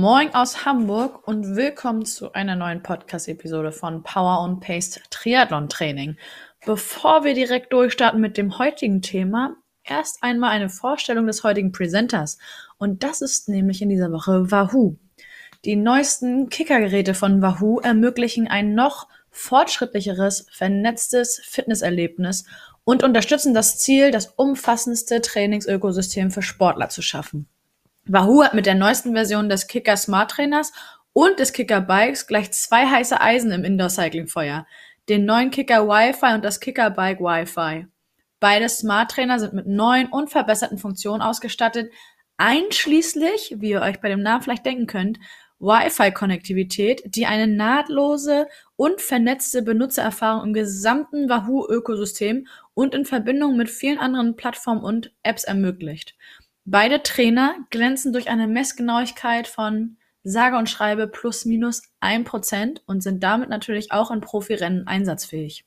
Moin aus Hamburg und willkommen zu einer neuen Podcast-Episode von Power und Paste Triathlon Training. Bevor wir direkt durchstarten mit dem heutigen Thema, erst einmal eine Vorstellung des heutigen Presenters. Und das ist nämlich in dieser Woche Wahoo. Die neuesten Kickergeräte von Wahoo ermöglichen ein noch fortschrittlicheres, vernetztes Fitnesserlebnis und unterstützen das Ziel, das umfassendste Trainingsökosystem für Sportler zu schaffen. Wahoo hat mit der neuesten Version des Kicker Smart Trainers und des Kicker Bikes gleich zwei heiße Eisen im Indoor-Cycling-Feuer. Den neuen Kicker Wi-Fi und das Kicker Bike Wi-Fi. Beide Smart Trainer sind mit neuen und verbesserten Funktionen ausgestattet, einschließlich, wie ihr euch bei dem Namen vielleicht denken könnt, Wi-Fi-Konnektivität, die eine nahtlose und vernetzte Benutzererfahrung im gesamten Wahoo-Ökosystem und in Verbindung mit vielen anderen Plattformen und Apps ermöglicht. Beide Trainer glänzen durch eine Messgenauigkeit von sage und schreibe plus minus ein Prozent und sind damit natürlich auch in Profirennen einsatzfähig.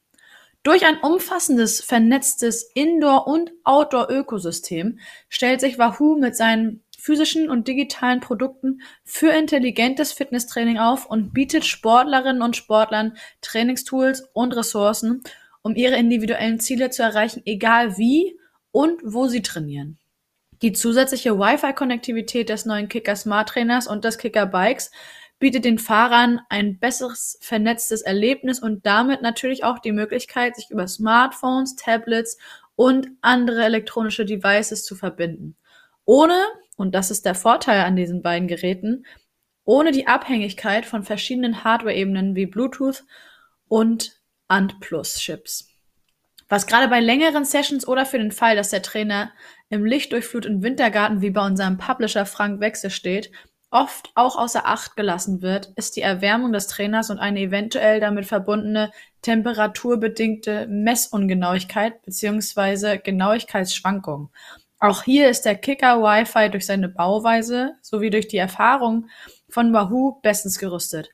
Durch ein umfassendes, vernetztes Indoor- und Outdoor-Ökosystem stellt sich Wahoo mit seinen physischen und digitalen Produkten für intelligentes Fitnesstraining auf und bietet Sportlerinnen und Sportlern Trainingstools und Ressourcen, um ihre individuellen Ziele zu erreichen, egal wie und wo sie trainieren. Die zusätzliche Wi-Fi-Konnektivität des neuen Kicker Smart Trainers und des Kicker Bikes bietet den Fahrern ein besseres vernetztes Erlebnis und damit natürlich auch die Möglichkeit, sich über Smartphones, Tablets und andere elektronische Devices zu verbinden. Ohne, und das ist der Vorteil an diesen beiden Geräten, ohne die Abhängigkeit von verschiedenen Hardware-Ebenen wie Bluetooth und ANT-Plus-Chips. Was gerade bei längeren Sessions oder für den Fall, dass der Trainer im lichtdurchfluteten Wintergarten wie bei unserem Publisher Frank Wechsel steht, oft auch außer Acht gelassen wird, ist die Erwärmung des Trainers und eine eventuell damit verbundene temperaturbedingte Messungenauigkeit bzw. Genauigkeitsschwankung. Auch hier ist der Kicker Wi-Fi durch seine Bauweise sowie durch die Erfahrung von Wahoo bestens gerüstet.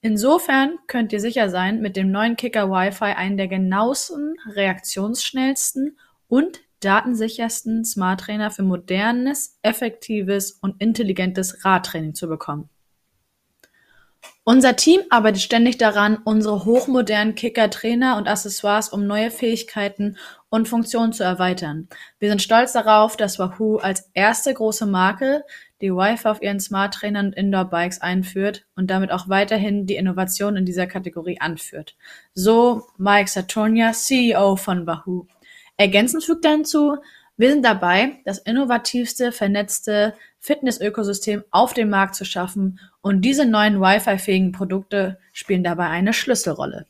Insofern könnt ihr sicher sein, mit dem neuen Kicker Wi-Fi einen der genauesten, reaktionsschnellsten und datensichersten Smart Trainer für modernes, effektives und intelligentes Radtraining zu bekommen. Unser Team arbeitet ständig daran, unsere hochmodernen Kicker-Trainer und Accessoires um neue Fähigkeiten und Funktionen zu erweitern. Wir sind stolz darauf, dass Wahoo als erste große Marke die Wi-Fi auf ihren Smart-Trainern und Indoor-Bikes einführt und damit auch weiterhin die Innovation in dieser Kategorie anführt. So Mike Saturnia, CEO von Wahoo. Ergänzend fügt er hinzu, wir sind dabei, das innovativste, vernetzte Fitness-Ökosystem auf dem Markt zu schaffen und diese neuen Wi-Fi-fähigen Produkte spielen dabei eine Schlüsselrolle.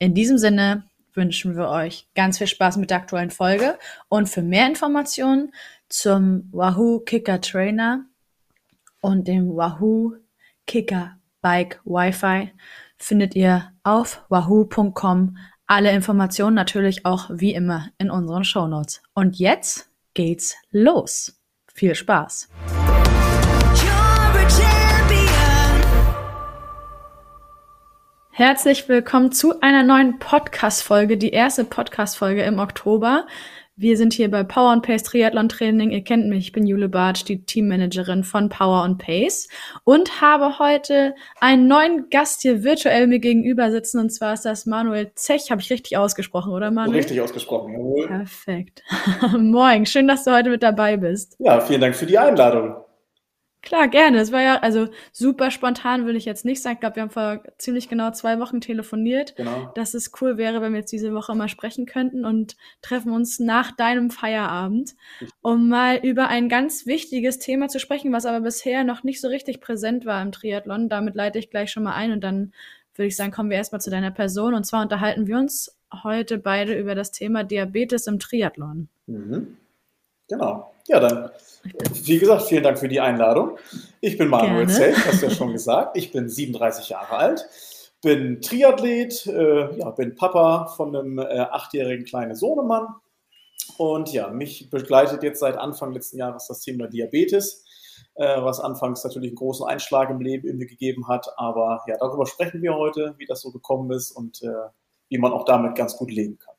In diesem Sinne wünschen wir euch ganz viel Spaß mit der aktuellen Folge und für mehr Informationen zum Wahoo Kicker Trainer und dem Wahoo Kicker Bike Wi-Fi findet ihr auf wahoo.com alle Informationen natürlich auch wie immer in unseren Shownotes. Und jetzt geht's los. Viel Spaß! Herzlich willkommen zu einer neuen Podcast-Folge, die erste Podcast-Folge im Oktober. Wir sind hier bei Power and Pace Triathlon Training. Ihr kennt mich, ich bin Jule Bartsch, die Teammanagerin von Power and Pace und habe heute einen neuen Gast hier virtuell mir gegenüber sitzen und zwar ist das Manuel Zech. Habe ich richtig ausgesprochen, oder Manuel? Richtig ausgesprochen, jawohl. Perfekt. Moin, schön, dass du heute mit dabei bist. Ja, vielen Dank für die Einladung. Klar, gerne. Es war ja, also super spontan würde ich jetzt nicht sagen. Ich glaube, wir haben vor ziemlich genau zwei Wochen telefoniert, genau. dass es cool wäre, wenn wir jetzt diese Woche mal sprechen könnten und treffen uns nach deinem Feierabend, um mal über ein ganz wichtiges Thema zu sprechen, was aber bisher noch nicht so richtig präsent war im Triathlon. Damit leite ich gleich schon mal ein und dann würde ich sagen, kommen wir erstmal zu deiner Person. Und zwar unterhalten wir uns heute beide über das Thema Diabetes im Triathlon. Mhm. Genau. Ja, dann, wie gesagt, vielen Dank für die Einladung. Ich bin Manuel Zelt, hast du ja schon gesagt. Ich bin 37 Jahre alt, bin Triathlet, äh, ja, bin Papa von einem äh, achtjährigen kleinen Sohnemann. Und ja, mich begleitet jetzt seit Anfang letzten Jahres das Thema Diabetes, äh, was anfangs natürlich einen großen Einschlag im Leben irgendwie gegeben hat. Aber ja, darüber sprechen wir heute, wie das so gekommen ist und äh, wie man auch damit ganz gut leben kann.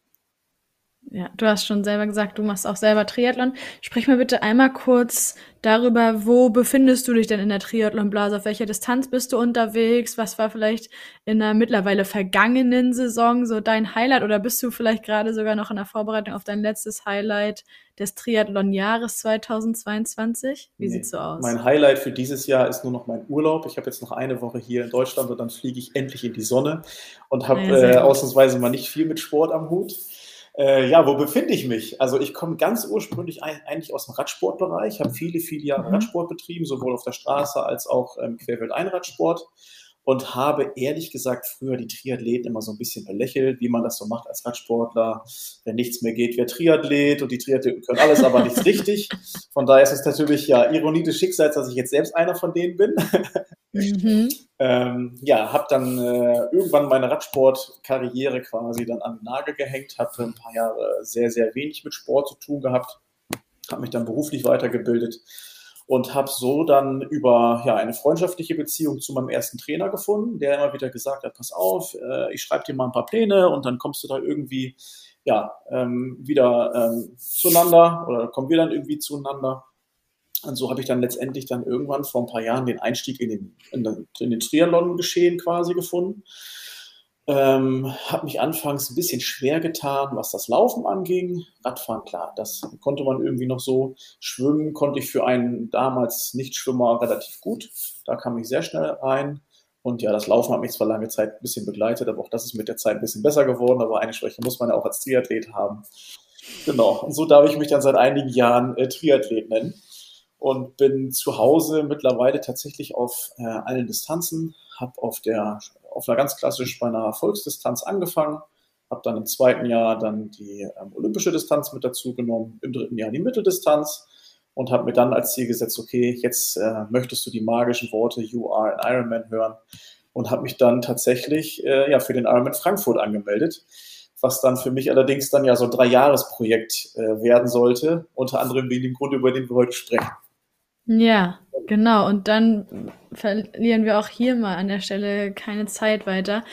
Ja, du hast schon selber gesagt, du machst auch selber Triathlon. Sprich mir bitte einmal kurz darüber, wo befindest du dich denn in der Triathlon-Blase? Auf welcher Distanz bist du unterwegs? Was war vielleicht in der mittlerweile vergangenen Saison so dein Highlight? Oder bist du vielleicht gerade sogar noch in der Vorbereitung auf dein letztes Highlight des Triathlon-Jahres 2022? Wie nee, sieht's so aus? Mein Highlight für dieses Jahr ist nur noch mein Urlaub. Ich habe jetzt noch eine Woche hier in Deutschland und dann fliege ich endlich in die Sonne und habe ja, äh, ausnahmsweise mal nicht viel mit Sport am Hut. Äh, ja, wo befinde ich mich? Also ich komme ganz ursprünglich eigentlich aus dem Radsportbereich, habe viele, viele Jahre mhm. Radsport betrieben, sowohl auf der Straße als auch ähm, Querfeld-Einradsport und habe ehrlich gesagt früher die Triathleten immer so ein bisschen belächelt, wie man das so macht als Radsportler. Wenn nichts mehr geht, wer Triathlet und die Triathleten können alles, aber nichts richtig. Von daher ist es natürlich ja Ironie des Schicksals, dass ich jetzt selbst einer von denen bin. Mhm. ähm, ja, habe dann äh, irgendwann meine Radsportkarriere quasi dann an den Nagel gehängt, hatte ein paar Jahre sehr, sehr wenig mit Sport zu tun gehabt, habe mich dann beruflich weitergebildet und habe so dann über ja, eine freundschaftliche Beziehung zu meinem ersten Trainer gefunden, der immer wieder gesagt hat, pass auf, äh, ich schreibe dir mal ein paar Pläne und dann kommst du da irgendwie ja, ähm, wieder ähm, zueinander oder kommen wir dann irgendwie zueinander. Und so habe ich dann letztendlich dann irgendwann vor ein paar Jahren den Einstieg in den, in den, in den Triathlon-Geschehen quasi gefunden. Ähm, habe mich anfangs ein bisschen schwer getan, was das Laufen anging. Radfahren, klar, das konnte man irgendwie noch so. Schwimmen konnte ich für einen damals Nichtschwimmer relativ gut. Da kam ich sehr schnell rein. Und ja, das Laufen hat mich zwar lange Zeit ein bisschen begleitet, aber auch das ist mit der Zeit ein bisschen besser geworden. Aber eine Schwäche muss man ja auch als Triathlet haben. Genau. Und so darf ich mich dann seit einigen Jahren äh, Triathlet nennen und bin zu Hause mittlerweile tatsächlich auf äh, allen Distanzen, habe auf der auf einer ganz klassisch bei einer Volksdistanz angefangen, habe dann im zweiten Jahr dann die ähm, olympische Distanz mit dazu genommen, im dritten Jahr die Mitteldistanz und habe mir dann als Ziel gesetzt, okay, jetzt äh, möchtest du die magischen Worte You are an Ironman hören und habe mich dann tatsächlich äh, ja, für den Ironman Frankfurt angemeldet, was dann für mich allerdings dann ja so ein Dreijahresprojekt äh, werden sollte, unter anderem wegen dem Grund, über den wir heute sprechen. Ja, genau. Und dann verlieren wir auch hier mal an der Stelle keine Zeit weiter.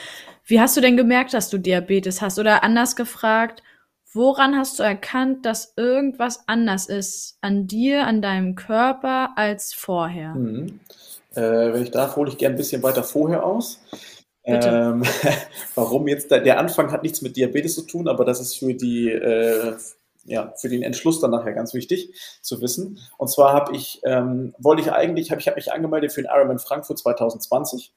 Wie hast du denn gemerkt, dass du Diabetes hast? Oder anders gefragt, woran hast du erkannt, dass irgendwas anders ist an dir, an deinem Körper als vorher? Mhm. Äh, wenn ich darf, hole ich gerne ein bisschen weiter vorher aus. Ähm, warum jetzt, der, Anfang hat nichts mit Diabetes zu tun, aber das ist für die äh, ja, für den Entschluss dann nachher ganz wichtig zu wissen. Und zwar habe ich, ähm, wollte ich eigentlich, habe ich hab mich angemeldet für den Ironman Frankfurt 2020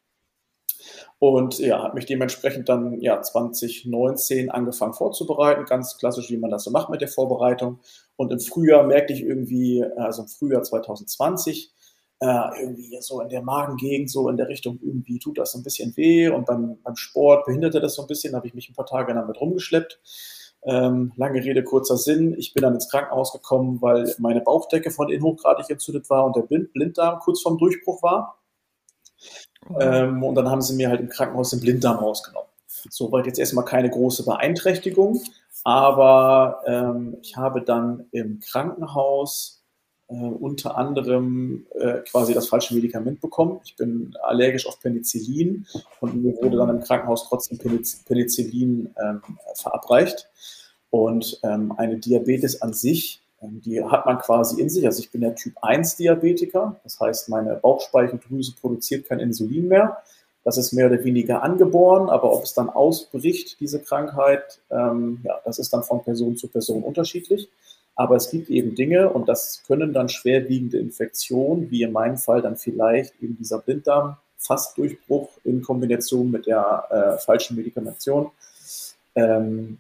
und ja, habe mich dementsprechend dann ja 2019 angefangen vorzubereiten, ganz klassisch, wie man das so macht mit der Vorbereitung. Und im Frühjahr merkte ich irgendwie, also im Frühjahr 2020, äh, irgendwie so in der Magengegend, so in der Richtung, irgendwie tut das so ein bisschen weh und beim, beim Sport behinderte das so ein bisschen, habe ich mich ein paar Tage damit rumgeschleppt. Ähm, lange Rede, kurzer Sinn. Ich bin dann ins Krankenhaus gekommen, weil meine Bauchdecke von innen hochgradig entzündet war und der Blind Blinddarm kurz vorm Durchbruch war. Ähm, und dann haben sie mir halt im Krankenhaus den Blinddarm rausgenommen. Soweit jetzt erstmal keine große Beeinträchtigung, aber ähm, ich habe dann im Krankenhaus äh, unter anderem äh, quasi das falsche Medikament bekommen. Ich bin allergisch auf Penicillin und mir wurde dann im Krankenhaus trotzdem Penicillin ähm, verabreicht. Und ähm, eine Diabetes an sich, ähm, die hat man quasi in sich. Also ich bin der Typ 1 Diabetiker, das heißt, meine Bauchspeicheldrüse produziert kein Insulin mehr. Das ist mehr oder weniger angeboren, aber ob es dann ausbricht, diese Krankheit, ähm, ja, das ist dann von Person zu Person unterschiedlich. Aber es gibt eben Dinge und das können dann schwerwiegende Infektionen, wie in meinem Fall dann vielleicht eben dieser Blinddarm-Fastdurchbruch in Kombination mit der äh, falschen Medikamentation, ähm,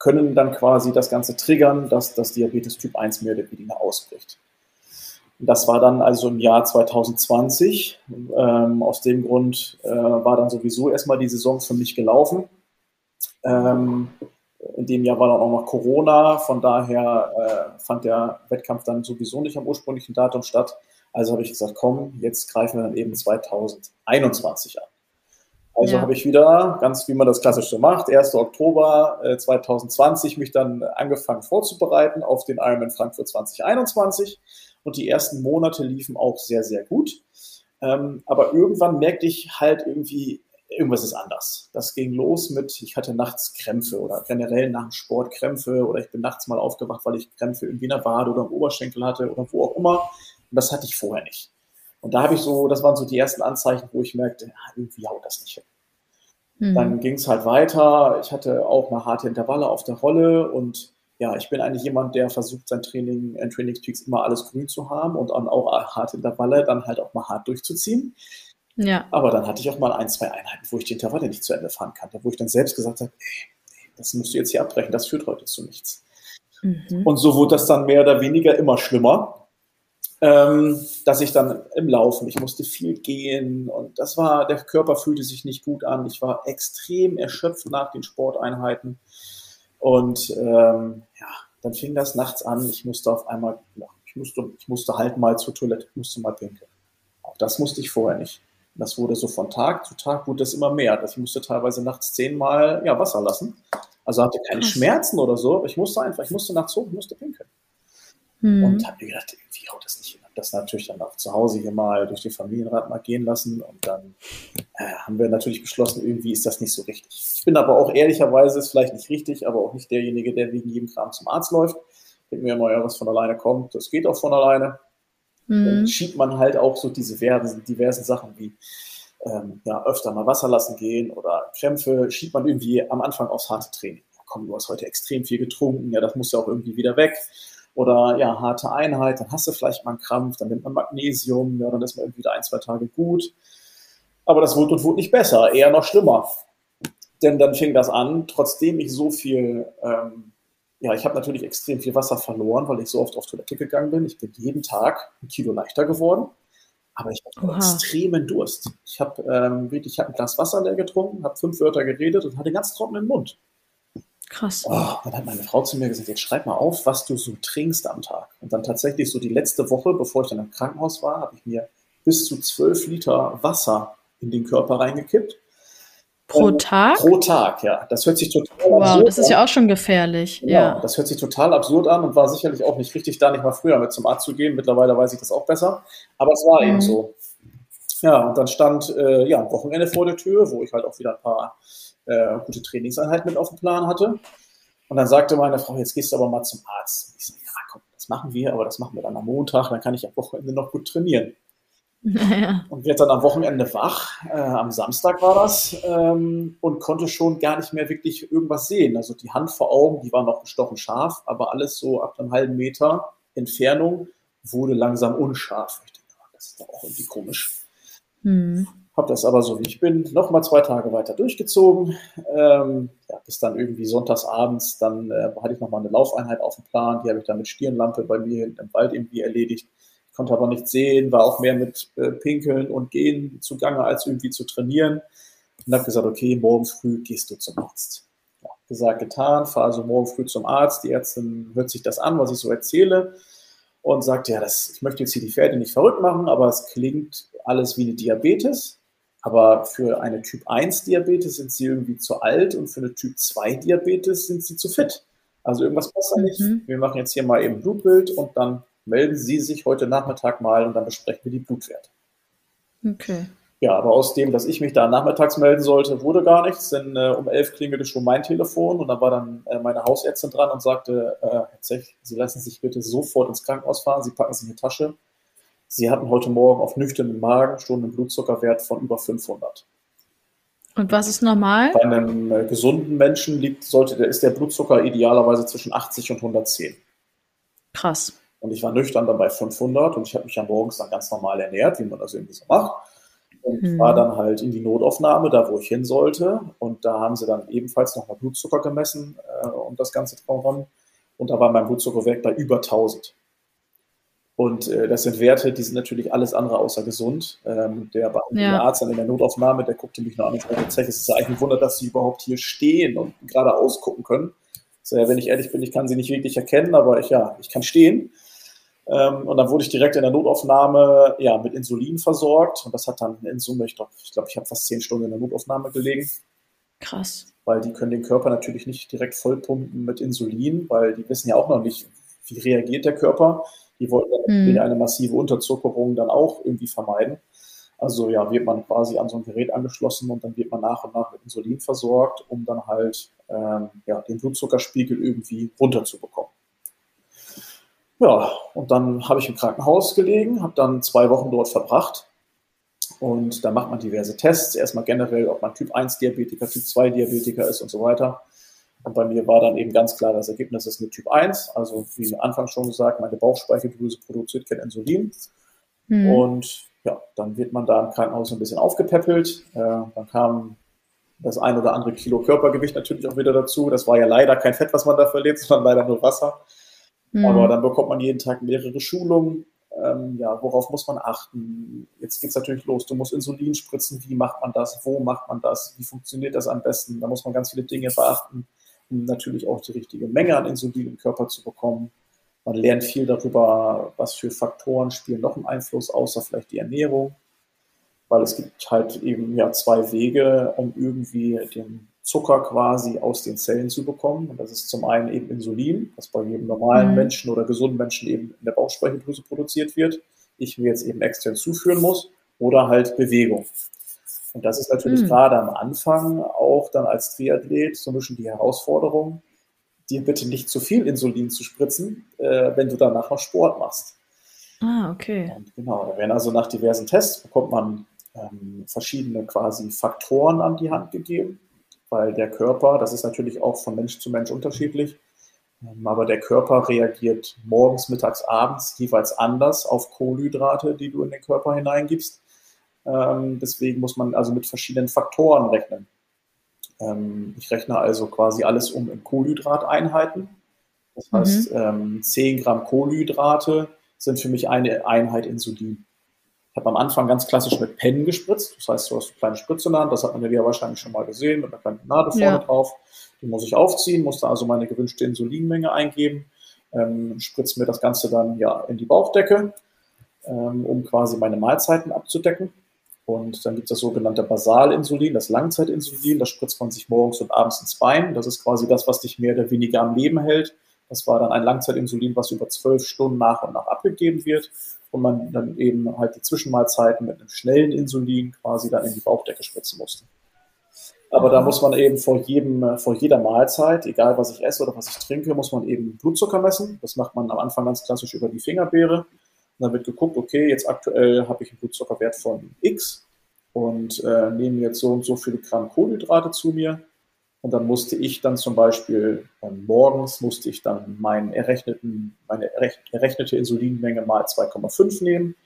können dann quasi das Ganze triggern, dass das Diabetes Typ 1 mehr oder weniger ausbricht. Das war dann also im Jahr 2020. Ähm, aus dem Grund äh, war dann sowieso erstmal die Saison für mich gelaufen. Ähm, in dem Jahr war dann auch noch Corona, von daher äh, fand der Wettkampf dann sowieso nicht am ursprünglichen Datum statt. Also habe ich gesagt, komm, jetzt greifen wir dann eben 2021 an. Also ja. habe ich wieder, ganz wie man das klassisch so macht, 1. Oktober äh, 2020 mich dann angefangen vorzubereiten auf den Ironman Frankfurt 2021. Und die ersten Monate liefen auch sehr, sehr gut. Ähm, aber irgendwann merkte ich halt irgendwie, irgendwas ist anders. Das ging los mit, ich hatte nachts Krämpfe oder generell nach dem Sport Krämpfe oder ich bin nachts mal aufgewacht, weil ich Krämpfe irgendwie in der Wade oder im Oberschenkel hatte oder wo auch immer. Und das hatte ich vorher nicht. Und da habe ich so, das waren so die ersten Anzeichen, wo ich merkte, ja, irgendwie haut das nicht hin. Mhm. Dann ging es halt weiter. Ich hatte auch mal harte Intervalle auf der Rolle und ja, ich bin eigentlich jemand, der versucht, sein Training, in Trainingspeaks immer alles grün zu haben und dann auch harte Intervalle dann halt auch mal hart durchzuziehen. Ja. Aber dann hatte ich auch mal ein, zwei Einheiten, wo ich die Intervalle nicht zu Ende fahren kann, wo ich dann selbst gesagt habe, ey, das musst du jetzt hier abbrechen, das führt heute zu nichts. Mhm. Und so wurde das dann mehr oder weniger immer schlimmer, ähm, dass ich dann im Laufen, ich musste viel gehen und das war, der Körper fühlte sich nicht gut an. Ich war extrem erschöpft nach den Sporteinheiten und ähm, ja, dann fing das nachts an. Ich musste auf einmal, ja, ich musste, ich musste halt mal zur Toilette, ich musste mal pinkeln. Auch das musste ich vorher nicht. Das wurde so von Tag zu Tag, wurde das immer mehr. Ich musste teilweise nachts zehnmal ja, Wasser lassen. Also hatte keine Schmerzen oder so, aber ich musste einfach, ich musste nachts hoch, ich musste pinkeln. Mhm. Und habe mir gedacht, irgendwie haut das nicht hin. Habe das natürlich dann auch zu Hause hier mal durch den Familienrat mal gehen lassen. Und dann äh, haben wir natürlich beschlossen, irgendwie ist das nicht so richtig. Ich bin aber auch ehrlicherweise, ist vielleicht nicht richtig, aber auch nicht derjenige, der wegen jedem Kram zum Arzt läuft. Denke mir immer, ja, was von alleine kommt, das geht auch von alleine. Mhm. Dann schiebt man halt auch so diese diversen, diversen Sachen wie ähm, ja, öfter mal Wasser lassen gehen oder Krämpfe, schiebt man irgendwie am Anfang aufs harte Training. Ja, komm, du hast heute extrem viel getrunken, ja, das muss ja auch irgendwie wieder weg. Oder ja, harte Einheit, dann hast du vielleicht mal einen Krampf, dann nimmt man Magnesium, ja, dann ist man irgendwie wieder ein, zwei Tage gut. Aber das wurde und wurde nicht besser, eher noch schlimmer. Denn dann fing das an, trotzdem ich so viel ähm, ja, ich habe natürlich extrem viel Wasser verloren, weil ich so oft auf Toilette gegangen bin. Ich bin jeden Tag ein Kilo leichter geworden, aber ich hatte extremen Durst. Ich habe ähm, wirklich, ich habe ein Glas Wasser leer getrunken, habe fünf Wörter geredet und hatte ganz trockenen Mund. Krass. Oh, dann hat meine Frau zu mir gesagt, jetzt schreib mal auf, was du so trinkst am Tag. Und dann tatsächlich so die letzte Woche, bevor ich dann im Krankenhaus war, habe ich mir bis zu zwölf Liter Wasser in den Körper reingekippt Pro Tag? Pro Tag, ja. Das hört sich total wow, absurd an. das ist ja auch schon gefährlich. Ja, ja, das hört sich total absurd an und war sicherlich auch nicht richtig, da nicht mal früher mit zum Arzt zu gehen. Mittlerweile weiß ich das auch besser. Aber es war mhm. eben so. Ja, und dann stand äh, ja, ein Wochenende vor der Tür, wo ich halt auch wieder ein paar äh, gute Trainingseinheiten mit auf dem Plan hatte. Und dann sagte meine Frau, jetzt gehst du aber mal zum Arzt. ich so, ja, komm, das machen wir, aber das machen wir dann am Montag, dann kann ich am Wochenende noch gut trainieren. Ja. Und wird dann am Wochenende wach, äh, am Samstag war das, ähm, und konnte schon gar nicht mehr wirklich irgendwas sehen. Also die Hand vor Augen, die war noch gestochen scharf, aber alles so ab einem halben Meter Entfernung wurde langsam unscharf. Ich denke, das ist doch auch irgendwie komisch. Mhm. Habe das aber so wie ich bin, nochmal zwei Tage weiter durchgezogen. Ähm, ja, bis dann irgendwie sonntagsabends, dann äh, hatte ich nochmal eine Laufeinheit auf dem Plan, die habe ich dann mit Stirnlampe bei mir im Wald irgendwie erledigt konnte aber nicht sehen, war auch mehr mit äh, Pinkeln und Gehen zugange, als irgendwie zu trainieren. Und habe gesagt, okay, morgen früh gehst du zum Arzt. Ja, gesagt, getan, fahre also morgen früh zum Arzt. Die Ärztin hört sich das an, was ich so erzähle und sagt, ja, das, ich möchte jetzt hier die Pferde nicht verrückt machen, aber es klingt alles wie eine Diabetes. Aber für eine Typ 1 Diabetes sind sie irgendwie zu alt und für eine Typ 2 Diabetes sind sie zu fit. Also irgendwas passt da nicht. Mhm. Wir machen jetzt hier mal eben Blutbild und dann melden Sie sich heute Nachmittag mal und dann besprechen wir die Blutwerte. Okay. Ja, aber aus dem, dass ich mich da nachmittags melden sollte, wurde gar nichts, denn äh, um elf klingelte schon mein Telefon und dann war dann äh, meine Hausärztin dran und sagte, äh, Herr Zech, Sie lassen sich bitte sofort ins Krankenhaus fahren, Sie packen sich eine Tasche. Sie hatten heute Morgen auf nüchternen Magen schon einen Blutzuckerwert von über 500. Und was ist normal? Bei einem äh, gesunden Menschen liegt, sollte, der, ist der Blutzucker idealerweise zwischen 80 und 110. Krass. Und ich war nüchtern dann bei 500 und ich habe mich ja morgens dann ganz normal ernährt, wie man das irgendwie so macht. Und hm. war dann halt in die Notaufnahme, da wo ich hin sollte. Und da haben sie dann ebenfalls nochmal Blutzucker gemessen äh, und das ganze Programm. Und da war mein Blutzuckerwert bei über 1000. Und äh, das sind Werte, die sind natürlich alles andere außer gesund. Ähm, der, ja. Arzt dann in der Notaufnahme, der guckte mich noch an und sagte, es ist ja eigentlich ein Wunder, dass Sie überhaupt hier stehen und gerade ausgucken können. So, ja, wenn ich ehrlich bin, ich kann sie nicht wirklich erkennen, aber ich, ja, ich kann stehen. Ähm, und dann wurde ich direkt in der Notaufnahme ja, mit Insulin versorgt. Und das hat dann in Summe, ich glaube, ich, glaub, ich habe fast zehn Stunden in der Notaufnahme gelegen. Krass. Weil die können den Körper natürlich nicht direkt vollpumpen mit Insulin, weil die wissen ja auch noch nicht, wie reagiert der Körper. Die wollten mhm. eine massive Unterzuckerung dann auch irgendwie vermeiden. Also ja, wird man quasi an so ein Gerät angeschlossen und dann wird man nach und nach mit Insulin versorgt, um dann halt ähm, ja, den Blutzuckerspiegel irgendwie runterzubekommen. Ja, und dann habe ich im Krankenhaus gelegen, habe dann zwei Wochen dort verbracht und da macht man diverse Tests. Erstmal generell, ob man Typ 1 Diabetiker, Typ 2 Diabetiker ist und so weiter. Und bei mir war dann eben ganz klar, das Ergebnis ist mit Typ 1. Also wie anfangs schon gesagt, meine Bauchspeicheldrüse produziert kein Insulin. Mhm. Und ja, dann wird man da im Krankenhaus ein bisschen aufgepäppelt. Äh, dann kam das ein oder andere Kilo Körpergewicht natürlich auch wieder dazu. Das war ja leider kein Fett, was man da verliert, sondern leider nur Wasser. Mhm. Aber dann bekommt man jeden Tag mehrere Schulungen. Ähm, ja, worauf muss man achten? Jetzt geht es natürlich los. Du musst Insulin spritzen. Wie macht man das? Wo macht man das? Wie funktioniert das am besten? Da muss man ganz viele Dinge beachten um natürlich auch die richtige Menge an Insulin im Körper zu bekommen. Man lernt viel darüber, was für Faktoren spielen noch einen Einfluss, außer vielleicht die Ernährung. Weil es gibt halt eben ja zwei Wege, um irgendwie den Zucker quasi aus den Zellen zu bekommen. Und das ist zum einen eben Insulin, was bei jedem normalen mhm. Menschen oder gesunden Menschen eben in der Bauchspeicheldrüse produziert wird. Ich mir jetzt eben extern zuführen muss. Oder halt Bewegung. Und das ist natürlich mhm. gerade am Anfang auch dann als Triathlet so ein bisschen die Herausforderung, dir bitte nicht zu viel Insulin zu spritzen, äh, wenn du danach noch Sport machst. Ah, okay. Und genau, da werden also nach diversen Tests bekommt man ähm, verschiedene quasi Faktoren an die Hand gegeben, weil der Körper, das ist natürlich auch von Mensch zu Mensch unterschiedlich, ähm, aber der Körper reagiert morgens, mittags, abends jeweils anders auf Kohlenhydrate, die du in den Körper hineingibst. Ähm, deswegen muss man also mit verschiedenen Faktoren rechnen. Ähm, ich rechne also quasi alles um in Kohlenhydrateinheiten. Das mhm. heißt, ähm, 10 Gramm Kohlenhydrate sind für mich eine Einheit Insulin. Ich habe am Anfang ganz klassisch mit Pennen gespritzt. Das heißt, du hast eine kleine Spritze in der Hand, das hat man ja wahrscheinlich schon mal gesehen, mit einer kleinen Nadel vorne ja. drauf. Die muss ich aufziehen, muss da also meine gewünschte Insulinmenge eingeben, ähm, spritze mir das Ganze dann ja in die Bauchdecke, ähm, um quasi meine Mahlzeiten abzudecken. Und dann gibt es das sogenannte Basalinsulin, das Langzeitinsulin. Das spritzt man sich morgens und abends ins Bein. Das ist quasi das, was dich mehr oder weniger am Leben hält. Das war dann ein Langzeitinsulin, was über zwölf Stunden nach und nach abgegeben wird. Und man dann eben halt die Zwischenmahlzeiten mit einem schnellen Insulin quasi dann in die Bauchdecke spritzen musste. Aber da muss man eben vor, jedem, vor jeder Mahlzeit, egal was ich esse oder was ich trinke, muss man eben Blutzucker messen. Das macht man am Anfang ganz klassisch über die Fingerbeere. Und dann wird geguckt, okay, jetzt aktuell habe ich einen Blutzuckerwert von X und äh, nehme jetzt so und so viele Gramm Kohlenhydrate zu mir. Und dann musste ich dann zum Beispiel äh, morgens musste ich dann meinen errechneten, meine errechnete Insulinmenge mal 2,5 nehmen,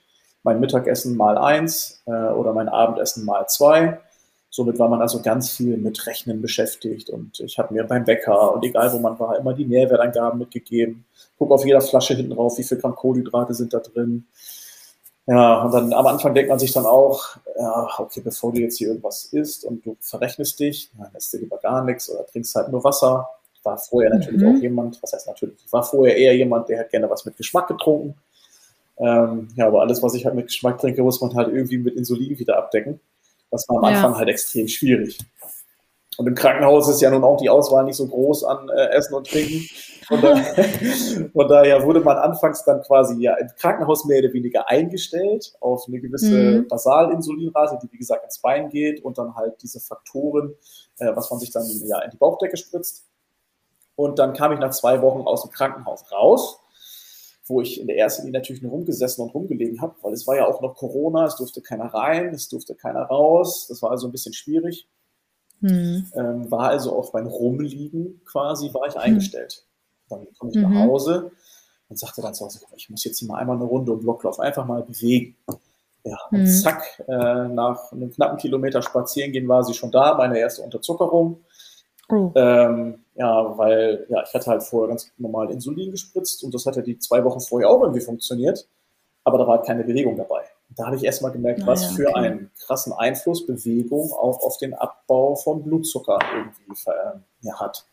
mein Mittagessen mal 1 äh, oder mein Abendessen mal 2 Somit war man also ganz viel mit Rechnen beschäftigt und ich habe mir beim Bäcker und egal wo man war, immer die Nährwertangaben mitgegeben. Guck auf jeder Flasche hinten drauf, wie viel Gramm Kohlenhydrate sind da drin. Ja, und dann am Anfang denkt man sich dann auch, ja, okay, bevor du jetzt hier irgendwas isst und du verrechnest dich, dann isst du lieber gar nichts oder trinkst halt nur Wasser. War vorher natürlich mhm. auch jemand, was heißt natürlich, ich war vorher eher jemand, der hat gerne was mit Geschmack getrunken. Ähm, ja, aber alles, was ich halt mit Geschmack trinke, muss man halt irgendwie mit Insulin wieder abdecken. Das war am Anfang ja. halt extrem schwierig. Und im Krankenhaus ist ja nun auch die Auswahl nicht so groß an äh, Essen und Trinken. Von, da, von, daher wurde man anfangs dann quasi ja im Krankenhaus mehr oder weniger eingestellt auf eine gewisse mhm. Basalinsulinrate, die wie gesagt ins Bein geht und dann halt diese Faktoren, äh, was man sich dann ja in die Bauchdecke spritzt. Und dann kam ich nach zwei Wochen aus dem Krankenhaus raus wo ich in der ersten Linie natürlich nur rumgesessen und rumgelegen habe, weil es war ja auch noch Corona, es durfte keiner rein, es durfte keiner raus, das war also ein bisschen schwierig. Hm. Ähm, war also auf mein Rumliegen quasi, war ich hm. eingestellt. Dann komme ich mhm. nach Hause und sagte dann zu Hause, ich muss jetzt hier mal einmal eine Runde um Blocklauf einfach mal bewegen. Ja, und mhm. zack, äh, nach einem knappen Kilometer spazieren gehen war sie schon da, meine erste Unterzuckerung. Oh. Ähm, ja, weil ja, ich hatte halt vorher ganz normal Insulin gespritzt und das hatte die zwei Wochen vorher auch irgendwie funktioniert, aber da war halt keine Bewegung dabei. Da habe ich erstmal gemerkt, ah, was ja, für einen krassen Einfluss Bewegung auch auf den Abbau von Blutzucker irgendwie ja, hat.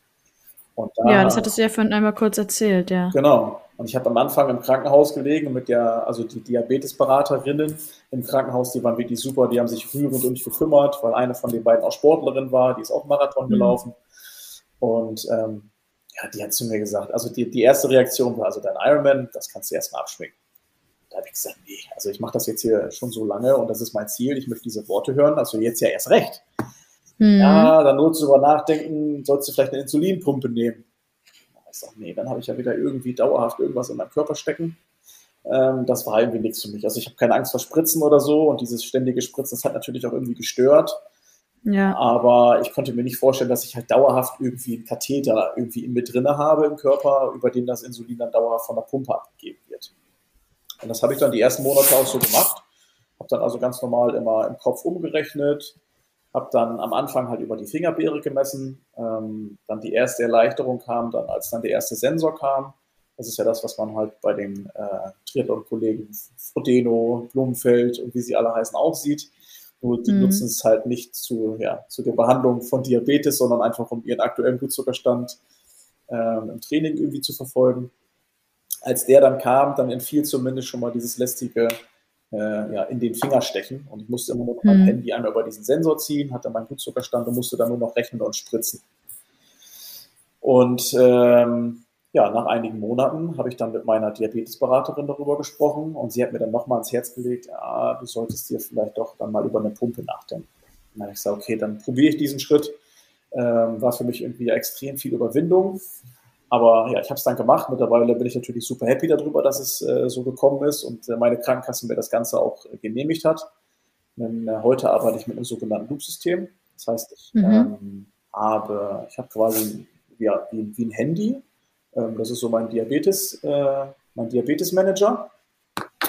Da, ja, das hattest du ja vorhin einmal kurz erzählt, ja. Genau. Und ich habe am Anfang im Krankenhaus gelegen mit der, also die Diabetesberaterinnen im Krankenhaus, die waren wirklich super, die haben sich rührend um mich gekümmert, weil eine von den beiden auch Sportlerin war, die ist auch Marathon mhm. gelaufen. Und ähm, ja, die hat zu mir gesagt, also die, die erste Reaktion war, also dein Ironman, das kannst du erstmal abschminken. da habe ich gesagt, nee, also ich mache das jetzt hier schon so lange und das ist mein Ziel, ich möchte diese Worte hören, also jetzt ja erst recht. Mhm. Ja, dann nutzt du über nachdenken, sollst du vielleicht eine Insulinpumpe nehmen. Ich sage, nee, dann habe ich ja wieder irgendwie dauerhaft irgendwas in meinem Körper stecken. Ähm, das war irgendwie nichts für mich. Also ich habe keine Angst vor Spritzen oder so und dieses ständige Spritzen, das hat natürlich auch irgendwie gestört. Ja. Aber ich konnte mir nicht vorstellen, dass ich halt dauerhaft irgendwie einen Katheter irgendwie in mir drinne habe im Körper, über den das Insulin dann dauerhaft von der Pumpe abgegeben wird. Und das habe ich dann die ersten Monate auch so gemacht. Habe dann also ganz normal immer im Kopf umgerechnet, habe dann am Anfang halt über die Fingerbeere gemessen. Ähm, dann die erste Erleichterung kam, dann als dann der erste Sensor kam. Das ist ja das, was man halt bei den äh, Triathlon-Kollegen Frodeno, Blumenfeld und wie sie alle heißen auch sieht. Nur die mhm. nutzen es halt nicht zu, ja, zu der Behandlung von Diabetes, sondern einfach um ihren aktuellen Blutzuckerstand ähm, im Training irgendwie zu verfolgen. Als der dann kam, dann entfiel zumindest schon mal dieses lästige äh, ja, in den Finger stechen. Und ich musste immer noch mein mhm. Handy einmal über diesen Sensor ziehen, hatte meinen Blutzuckerstand und musste dann nur noch rechnen und spritzen. Und ähm, ja, nach einigen Monaten habe ich dann mit meiner Diabetesberaterin darüber gesprochen und sie hat mir dann nochmal ans Herz gelegt, ja, du solltest dir vielleicht doch dann mal über eine Pumpe nachdenken. Und dann habe ich gesagt, okay, dann probiere ich diesen Schritt. Ähm, war für mich irgendwie extrem viel Überwindung. Aber ja, ich habe es dann gemacht. Mittlerweile bin ich natürlich super happy darüber, dass es äh, so gekommen ist und äh, meine Krankenkasse mir das Ganze auch äh, genehmigt hat. Denn, äh, heute arbeite ich mit einem sogenannten Loop-System. Das heißt, ich mhm. ähm, habe, ich habe quasi ja, wie, wie ein Handy. Ähm, das ist so mein Diabetes, äh, mein Diabetes-Manager.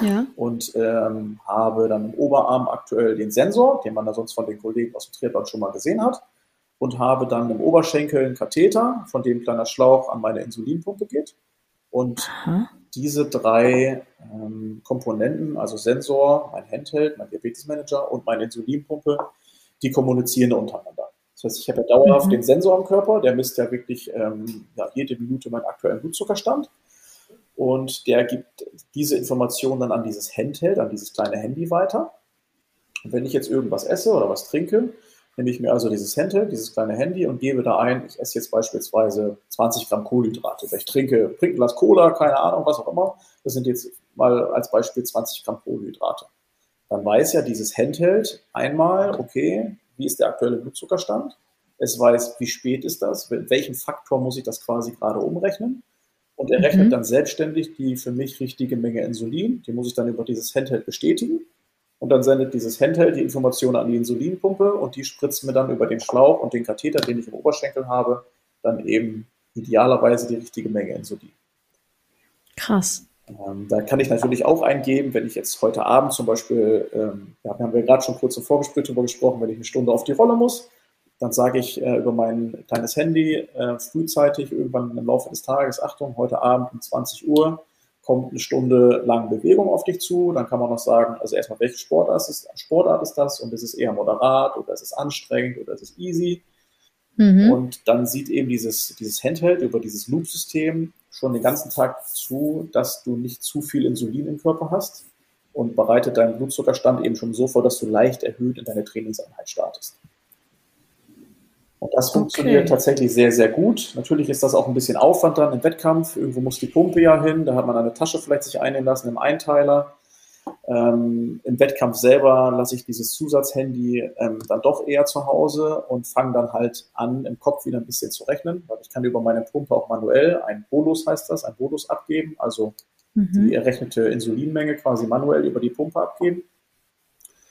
Ja. Und ähm, habe dann im Oberarm aktuell den Sensor, den man da sonst von den Kollegen aus dem Triathlon schon mal gesehen hat und habe dann im Oberschenkel einen Katheter, von dem ein kleiner Schlauch an meine Insulinpumpe geht. Und Aha. diese drei ähm, Komponenten, also Sensor, mein Handheld, mein Diabetesmanager und meine Insulinpumpe, die kommunizieren untereinander. Das heißt, ich habe ja dauerhaft mhm. den Sensor im Körper, der misst ja wirklich ähm, ja, jede Minute meinen aktuellen Blutzuckerstand. Und der gibt diese Information dann an dieses Handheld, an dieses kleine Handy weiter. Und wenn ich jetzt irgendwas esse oder was trinke, nehme ich mir also dieses Handheld, dieses kleine Handy und gebe da ein, ich esse jetzt beispielsweise 20 Gramm Kohlenhydrate. Ich trinke, trinke ein Glas Cola, keine Ahnung, was auch immer. Das sind jetzt mal als Beispiel 20 Gramm Kohlenhydrate. Dann weiß ja dieses Handheld einmal, okay, wie ist der aktuelle Blutzuckerstand? Es weiß, wie spät ist das, welchen Faktor muss ich das quasi gerade umrechnen? Und er rechnet mhm. dann selbstständig die für mich richtige Menge Insulin. Die muss ich dann über dieses Handheld bestätigen. Und dann sendet dieses Handheld die Information an die Insulinpumpe und die spritzt mir dann über den Schlauch und den Katheter, den ich im Oberschenkel habe, dann eben idealerweise die richtige Menge Insulin. Krass. Ähm, da kann ich natürlich auch eingeben, wenn ich jetzt heute Abend zum Beispiel, ähm, ja, haben wir gerade schon kurz im Vorgespräch darüber gesprochen, wenn ich eine Stunde auf die Rolle muss, dann sage ich äh, über mein kleines Handy äh, frühzeitig, irgendwann im Laufe des Tages, Achtung, heute Abend um 20 Uhr kommt eine Stunde lang Bewegung auf dich zu. Dann kann man noch sagen, also erstmal, welche Sportart ist, Sportart ist das? Und ist es eher moderat oder ist es anstrengend oder ist es easy? Mhm. Und dann sieht eben dieses, dieses Handheld über dieses Loop-System schon den ganzen Tag zu, dass du nicht zu viel Insulin im Körper hast und bereitet deinen Blutzuckerstand eben schon so vor, dass du leicht erhöht in deine Trainingseinheit startest. Und das funktioniert okay. tatsächlich sehr, sehr gut. Natürlich ist das auch ein bisschen Aufwand dann im Wettkampf. Irgendwo muss die Pumpe ja hin. Da hat man eine Tasche vielleicht sich einnehmen lassen im Einteiler. Ähm, Im Wettkampf selber lasse ich dieses Zusatzhandy ähm, dann doch eher zu Hause und fange dann halt an, im Kopf wieder ein bisschen zu rechnen, weil ich kann über meine Pumpe auch manuell, ein Bolus heißt das, ein Bolus abgeben, also mhm. die errechnete Insulinmenge quasi manuell über die Pumpe abgeben.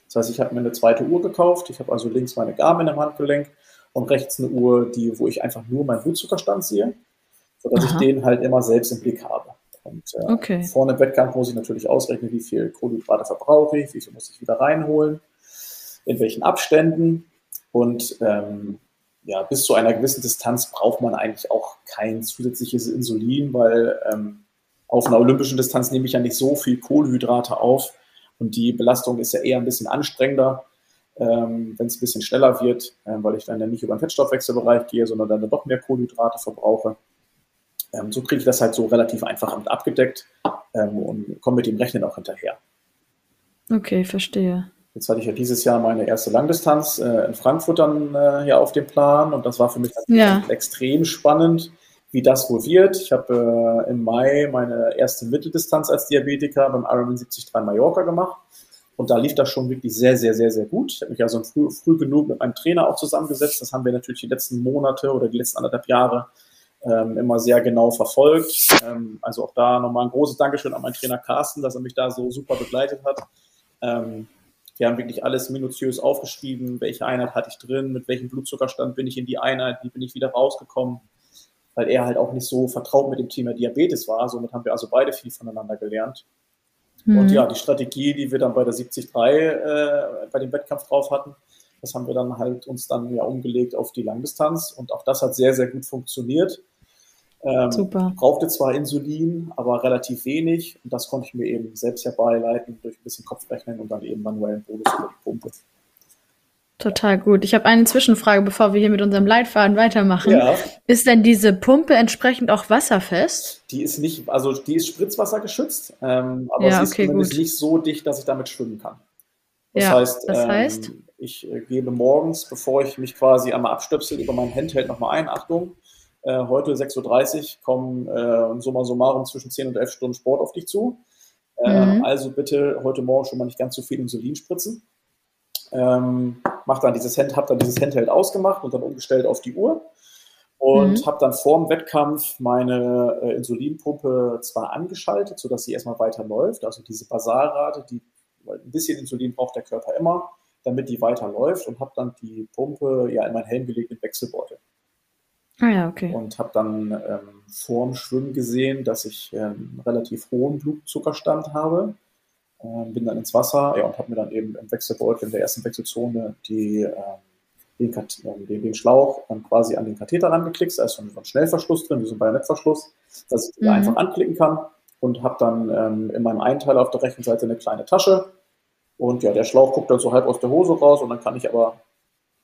Das heißt, ich habe mir eine zweite Uhr gekauft, ich habe also links meine Garmin im Handgelenk und rechts eine Uhr, die, wo ich einfach nur meinen Blutzuckerstand sehe, sodass Aha. ich den halt immer selbst im Blick habe. Und äh, okay. vorne im Wettkampf muss ich natürlich ausrechnen, wie viel Kohlenhydrate verbrauche ich, wie viel muss ich wieder reinholen, in welchen Abständen. Und ähm, ja, bis zu einer gewissen Distanz braucht man eigentlich auch kein zusätzliches Insulin, weil ähm, auf einer olympischen Distanz nehme ich ja nicht so viel Kohlenhydrate auf und die Belastung ist ja eher ein bisschen anstrengender ähm, wenn es ein bisschen schneller wird, äh, weil ich dann ja nicht über den Fettstoffwechselbereich gehe, sondern dann doch mehr Kohlenhydrate verbrauche. Ähm, so kriege ich das halt so relativ einfach mit abgedeckt ähm, und komme mit dem Rechnen auch hinterher. Okay, verstehe. Jetzt hatte ich ja dieses Jahr meine erste Langdistanz äh, in Frankfurt dann äh, ja auf dem Plan und das war für mich ja. extrem spannend, wie das wohl wird. Ich habe äh, im Mai meine erste Mitteldistanz als Diabetiker beim Ironman 73 Mallorca gemacht. Und da lief das schon wirklich sehr, sehr, sehr, sehr gut. Ich habe mich also früh, früh genug mit meinem Trainer auch zusammengesetzt. Das haben wir natürlich die letzten Monate oder die letzten anderthalb Jahre ähm, immer sehr genau verfolgt. Ähm, also auch da nochmal ein großes Dankeschön an meinen Trainer Carsten, dass er mich da so super begleitet hat. Ähm, wir haben wirklich alles minutiös aufgeschrieben, welche Einheit hatte ich drin, mit welchem Blutzuckerstand bin ich in die Einheit, wie bin ich wieder rausgekommen, weil er halt auch nicht so vertraut mit dem Thema Diabetes war. Somit haben wir also beide viel voneinander gelernt. Mhm. Und ja, die Strategie, die wir dann bei der 73 äh, bei dem Wettkampf drauf hatten, das haben wir dann halt uns dann ja umgelegt auf die Langdistanz und auch das hat sehr, sehr gut funktioniert. Ähm, Super. Brauchte zwar Insulin, aber relativ wenig und das konnte ich mir eben selbst herbeileiten durch ein bisschen Kopfrechnen und dann eben manuellen Bonus über die Pumpe. Total gut. Ich habe eine Zwischenfrage, bevor wir hier mit unserem Leitfaden weitermachen. Ja. Ist denn diese Pumpe entsprechend auch wasserfest? Die ist nicht, also die ist spritzwassergeschützt, ähm, aber ja, sie ist zumindest nicht so dicht, dass ich damit schwimmen kann. Das ja, heißt, das heißt? Ähm, ich äh, gebe morgens, bevor ich mich quasi einmal abstöpsel, über mein Handheld nochmal ein. Achtung, äh, heute 6.30 Uhr kommen äh, summa summarum zwischen 10 und 11 Stunden Sport auf dich zu. Äh, mhm. Also bitte heute Morgen schon mal nicht ganz so viel Insulin spritzen. Ähm, mach dann dieses Hand, hab dann dieses Handheld ausgemacht und dann umgestellt auf die Uhr und mhm. habe dann vor dem Wettkampf meine äh, Insulinpumpe zwar angeschaltet, sodass sie erstmal weiter läuft, also diese Basalrate, die ein bisschen Insulin braucht der Körper immer, damit die weiter läuft und habe dann die Pumpe ja in mein Helm gelegt mit Wechselbeutel. Ah ja, okay. Und habe dann ähm, vor dem Schwimmen gesehen, dass ich ähm, relativ hohen Blutzuckerstand habe. Ähm, bin dann ins Wasser ja, und habe mir dann eben im Wechselbeutel in der ersten Wechselzone die, ähm, den, ähm, den, den, Schlauch dann quasi an den Katheter rangeklickt. Da ist so ein Schnellverschluss drin, wie so ein Bajonettverschluss, dass ich den mhm. einfach anklicken kann. Und habe dann ähm, in meinem Einteiler auf der rechten Seite eine kleine Tasche. Und ja, der Schlauch guckt dann so halb aus der Hose raus und dann kann ich aber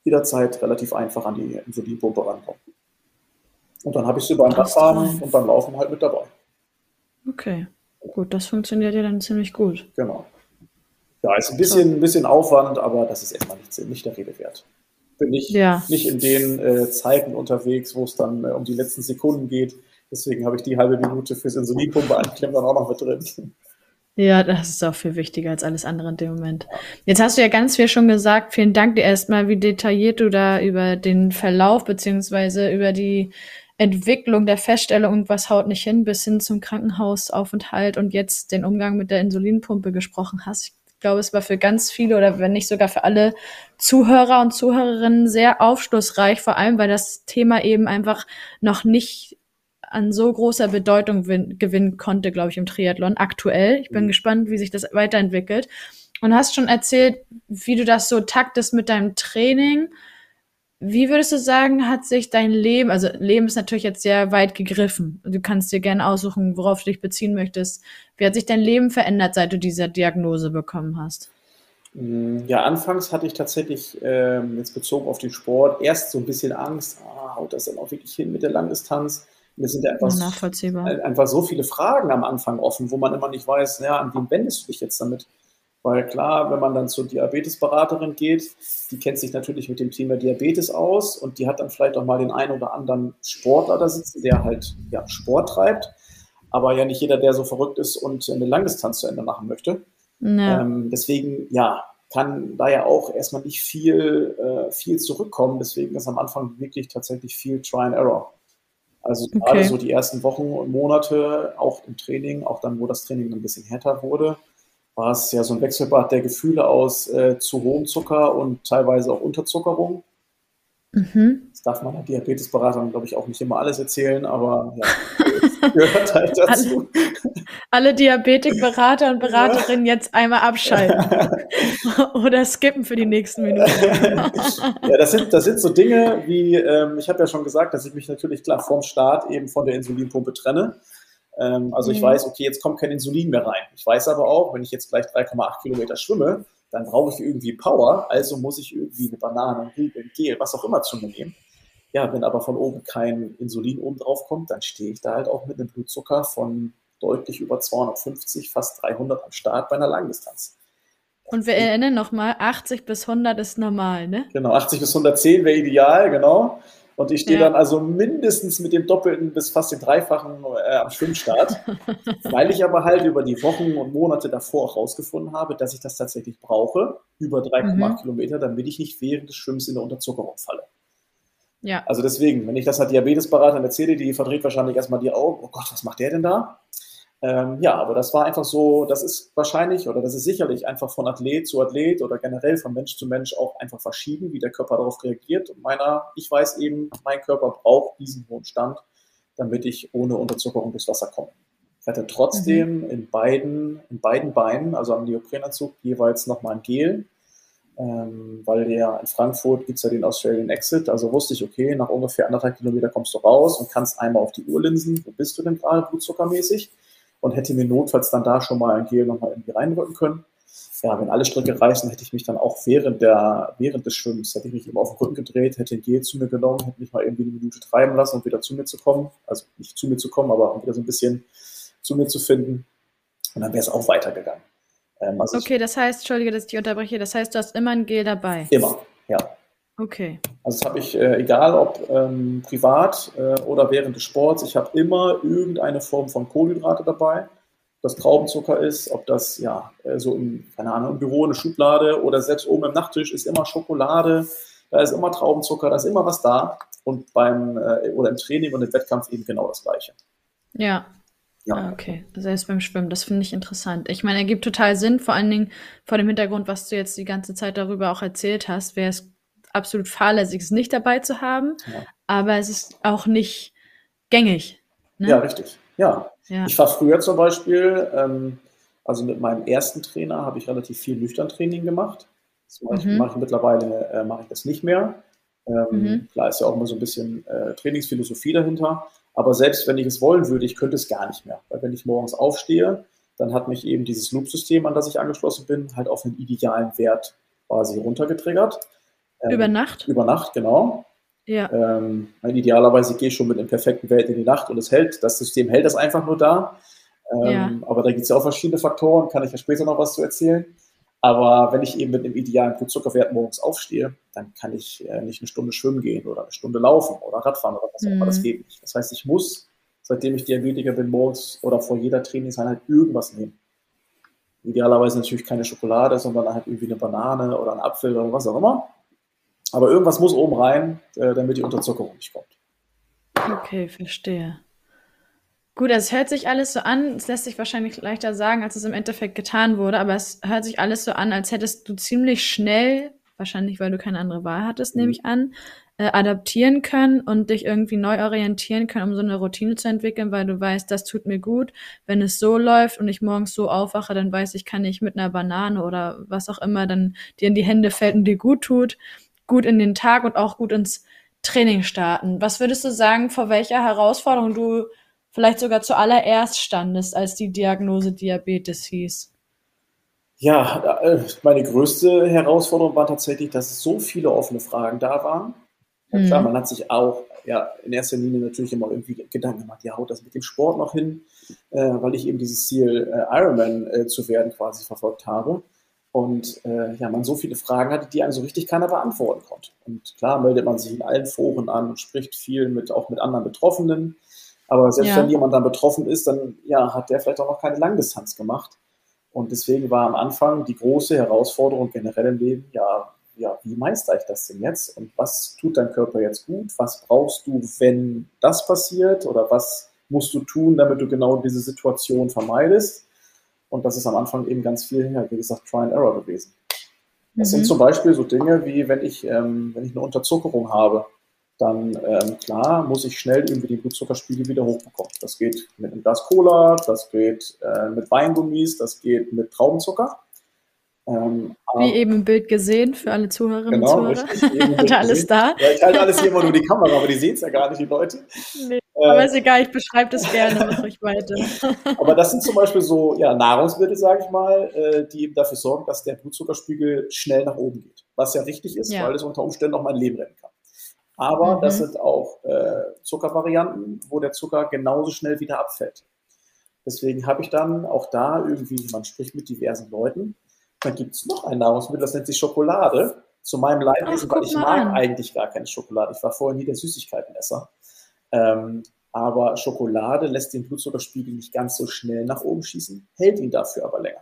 jederzeit relativ einfach an die Insulinpumpe rankommen. Und dann habe ich sie beim Radfahren und beim Laufen halt mit dabei. Okay, gut, das funktioniert ja dann ziemlich gut. Genau. Ja, ist ein bisschen, ein bisschen Aufwand, aber das ist erstmal nicht, nicht der Rede wert. Bin ich ja. nicht in den äh, Zeiten unterwegs, wo es dann äh, um die letzten Sekunden geht. Deswegen habe ich die halbe Minute fürs Insulinpumpe anklemmen dann auch noch mit drin. Ja, das ist auch viel wichtiger als alles andere in dem Moment. Jetzt hast du ja ganz viel schon gesagt. Vielen Dank dir erstmal, wie detailliert du da über den Verlauf beziehungsweise über die Entwicklung der Feststellung, was haut nicht hin, bis hin zum Krankenhausaufenthalt und jetzt den Umgang mit der Insulinpumpe gesprochen hast. Ich glaube, es war für ganz viele oder wenn nicht sogar für alle Zuhörer und Zuhörerinnen sehr aufschlussreich, vor allem weil das Thema eben einfach noch nicht an so großer Bedeutung gewinnen konnte, glaube ich, im Triathlon aktuell. Ich bin mhm. gespannt, wie sich das weiterentwickelt. Und hast schon erzählt, wie du das so taktest mit deinem Training. Wie würdest du sagen, hat sich dein Leben, also Leben ist natürlich jetzt sehr weit gegriffen. Du kannst dir gerne aussuchen, worauf du dich beziehen möchtest. Wie hat sich dein Leben verändert, seit du diese Diagnose bekommen hast? Mm, ja, anfangs hatte ich tatsächlich, ähm, jetzt bezogen auf den Sport, erst so ein bisschen Angst, ah, haut das dann auch wirklich hin mit der Langdistanz? Mir sind ja einfach, nachvollziehbar. einfach so viele Fragen am Anfang offen, wo man immer nicht weiß, ja, an wen wendest du dich jetzt damit? Weil klar, wenn man dann zur Diabetesberaterin geht, die kennt sich natürlich mit dem Thema Diabetes aus und die hat dann vielleicht auch mal den einen oder anderen Sportler da sitzen, der halt ja, Sport treibt, aber ja nicht jeder, der so verrückt ist und eine Langdistanz zu Ende machen möchte. Ja. Ähm, deswegen, ja, kann da ja auch erstmal nicht viel, äh, viel zurückkommen. Deswegen ist am Anfang wirklich tatsächlich viel Try and Error. Also okay. gerade so die ersten Wochen und Monate, auch im Training, auch dann, wo das Training ein bisschen härter wurde, war es ja so ein Wechselbad der Gefühle aus äh, zu hohem Zucker und teilweise auch Unterzuckerung. Mhm. Das darf man der Diabetesberaterin, glaube ich, auch nicht immer alles erzählen, aber ja, gehört halt dazu. Alle, alle Diabetikberater und Beraterinnen ja. jetzt einmal abschalten oder skippen für die nächsten Minuten. ja, das sind, das sind so Dinge wie, ähm, ich habe ja schon gesagt, dass ich mich natürlich klar vorm Start eben von der Insulinpumpe trenne. Ähm, also ich mhm. weiß, okay, jetzt kommt kein Insulin mehr rein. Ich weiß aber auch, wenn ich jetzt gleich 3,8 Kilometer schwimme, dann brauche ich irgendwie Power, also muss ich irgendwie eine Banane, ein Riegel, ein Gel, was auch immer zu mir nehmen. Ja, wenn aber von oben kein Insulin oben drauf kommt, dann stehe ich da halt auch mit einem Blutzucker von deutlich über 250, fast 300 am Start bei einer Langdistanz. Und wir erinnern nochmal, 80 bis 100 ist normal, ne? Genau, 80 bis 110 wäre ideal, genau. Und ich stehe ja. dann also mindestens mit dem Doppelten bis fast dem Dreifachen äh, am Schwimmstart, weil ich aber halt über die Wochen und Monate davor auch rausgefunden habe, dass ich das tatsächlich brauche, über 3,8 mhm. Kilometer, damit ich nicht während des Schwimmens in der Unterzuckerung falle. Ja. Also deswegen, wenn ich das halt Diabetesberatern erzähle, die verdreht wahrscheinlich erstmal die Augen, oh Gott, was macht der denn da? Ähm, ja, aber das war einfach so, das ist wahrscheinlich oder das ist sicherlich einfach von Athlet zu Athlet oder generell von Mensch zu Mensch auch einfach verschieden, wie der Körper darauf reagiert. Und meiner, ich weiß eben, mein Körper braucht diesen hohen Stand, damit ich ohne Unterzuckerung durchs Wasser komme. Ich hatte trotzdem mhm. in, beiden, in beiden Beinen, also am Neoprenanzug, jeweils nochmal ein Gel, ähm, weil der in Frankfurt gibt es ja den Australian Exit. Also wusste ich, okay, nach ungefähr anderthalb Kilometer kommst du raus und kannst einmal auf die Uhr linsen, wo bist du denn gerade blutzuckermäßig? Und hätte mir notfalls dann da schon mal ein Gel nochmal irgendwie reinrücken können. Ja, wenn alle Stricke reißen, hätte ich mich dann auch während, der, während des Schwimmens, hätte ich mich eben auf den Rücken gedreht, hätte ein Gel zu mir genommen, hätte mich mal irgendwie eine Minute treiben lassen, um wieder zu mir zu kommen. Also nicht zu mir zu kommen, aber um wieder so ein bisschen zu mir zu finden. Und dann wäre es auch weitergegangen. Ähm, also okay, das heißt, entschuldige, dass ich dich unterbreche, das heißt, du hast immer ein Gel dabei. Immer, ja. Okay. Also das habe ich, äh, egal ob ähm, privat äh, oder während des Sports, ich habe immer irgendeine Form von Kohlenhydrate dabei. Ob das Traubenzucker ist, ob das ja äh, so im, keine Ahnung, im Büro eine Schublade oder selbst oben im Nachttisch ist immer Schokolade, da ist immer Traubenzucker, da ist immer was da. Und beim äh, oder im Training und im Wettkampf eben genau das gleiche. Ja, ja. Ah, okay, selbst beim Schwimmen, das finde ich interessant. Ich meine, er gibt total Sinn, vor allen Dingen vor dem Hintergrund, was du jetzt die ganze Zeit darüber auch erzählt hast, wäre es absolut fahrlässig, es nicht dabei zu haben, ja. aber es ist auch nicht gängig. Ne? Ja, richtig. Ja. ja. Ich war früher zum Beispiel, ähm, also mit meinem ersten Trainer habe ich relativ viel Nüchtern-Training gemacht. Das mache ich, mhm. mache ich mittlerweile äh, mache ich das nicht mehr. Ähm, mhm. Klar ist ja auch immer so ein bisschen äh, Trainingsphilosophie dahinter. Aber selbst wenn ich es wollen würde, ich könnte es gar nicht mehr. Weil wenn ich morgens aufstehe, dann hat mich eben dieses Loop-System, an das ich angeschlossen bin, halt auf einen idealen Wert quasi runtergetriggert. Ähm, über Nacht? Über Nacht, genau. Ja. Ähm, idealerweise gehe ich schon mit einem perfekten Wert in die Nacht und es hält, das System hält das einfach nur da. Ähm, ja. Aber da gibt es ja auch verschiedene Faktoren, kann ich ja später noch was zu erzählen. Aber wenn ich eben mit einem idealen Blutzuckerwert morgens aufstehe, dann kann ich äh, nicht eine Stunde schwimmen gehen oder eine Stunde laufen oder Radfahren oder was auch immer. Das mhm. geht nicht. Das heißt, ich muss, seitdem ich Diabetiker bin, morgens oder vor jeder Trainingseinheit irgendwas nehmen. Idealerweise natürlich keine Schokolade, sondern halt irgendwie eine Banane oder ein Apfel oder was auch immer. Aber irgendwas muss oben rein, äh, damit die Unterzuckerung nicht kommt. Okay, verstehe. Gut, es hört sich alles so an, es lässt sich wahrscheinlich leichter sagen, als es im Endeffekt getan wurde, aber es hört sich alles so an, als hättest du ziemlich schnell, wahrscheinlich weil du keine andere Wahl hattest, mhm. nehme ich an, äh, adaptieren können und dich irgendwie neu orientieren können, um so eine Routine zu entwickeln, weil du weißt, das tut mir gut. Wenn es so läuft und ich morgens so aufwache, dann weiß ich, kann ich mit einer Banane oder was auch immer dann dir in die Hände fällt und dir gut tut gut in den Tag und auch gut ins Training starten. Was würdest du sagen, vor welcher Herausforderung du vielleicht sogar zuallererst standest, als die Diagnose Diabetes hieß? Ja, äh, meine größte Herausforderung war tatsächlich, dass so viele offene Fragen da waren. Ja, klar, mhm. man hat sich auch ja, in erster Linie natürlich immer irgendwie Gedanken gemacht, ja, haut das mit dem Sport noch hin, äh, weil ich eben dieses Ziel äh, Ironman äh, zu werden quasi verfolgt habe. Und äh, ja, man so viele Fragen hatte, die einem so richtig keiner beantworten konnte. Und klar meldet man sich in allen Foren an und spricht viel mit, auch mit anderen Betroffenen. Aber selbst ja. wenn jemand dann betroffen ist, dann ja, hat der vielleicht auch noch keine Langdistanz gemacht. Und deswegen war am Anfang die große Herausforderung generell im Leben, ja, ja, wie meister ich das denn jetzt? Und was tut dein Körper jetzt gut? Was brauchst du, wenn das passiert? Oder was musst du tun, damit du genau diese Situation vermeidest? Und das ist am Anfang eben ganz viel, ja, wie gesagt, Try and Error gewesen. Das mhm. sind zum Beispiel so Dinge wie, wenn ich, ähm, wenn ich eine Unterzuckerung habe, dann ähm, klar muss ich schnell irgendwie die Blutzuckerspiegel wieder hochbekommen. Das geht mit einem Glas Cola, das geht äh, mit Weingummis, das geht mit Traubenzucker. Ähm, Wie eben im Bild gesehen für alle Zuhörerinnen genau, und Zuhörer. Richtig, alles da. Ja, ich halte alles hier immer nur die Kamera, aber die sehen es ja gar nicht, die Leute. Nee, aber äh, ist egal, ich beschreibe das gerne, mach euch weiter. aber das sind zum Beispiel so ja, Nahrungsmittel, sage ich mal, äh, die eben dafür sorgen, dass der Blutzuckerspiegel schnell nach oben geht. Was ja richtig ist, ja. weil es unter Umständen auch mein Leben retten kann. Aber mhm. das sind auch äh, Zuckervarianten, wo der Zucker genauso schnell wieder abfällt. Deswegen habe ich dann auch da irgendwie, man spricht mit diversen Leuten, dann gibt es noch ein Nahrungsmittel, das nennt sich Schokolade. zu meinem Leidwesen, weil ich mag an. eigentlich gar keine Schokolade. Ich war vorher nie der Süßigkeitenesser. Ähm, aber Schokolade lässt den Blutzuckerspiegel nicht ganz so schnell nach oben schießen, hält ihn dafür aber länger.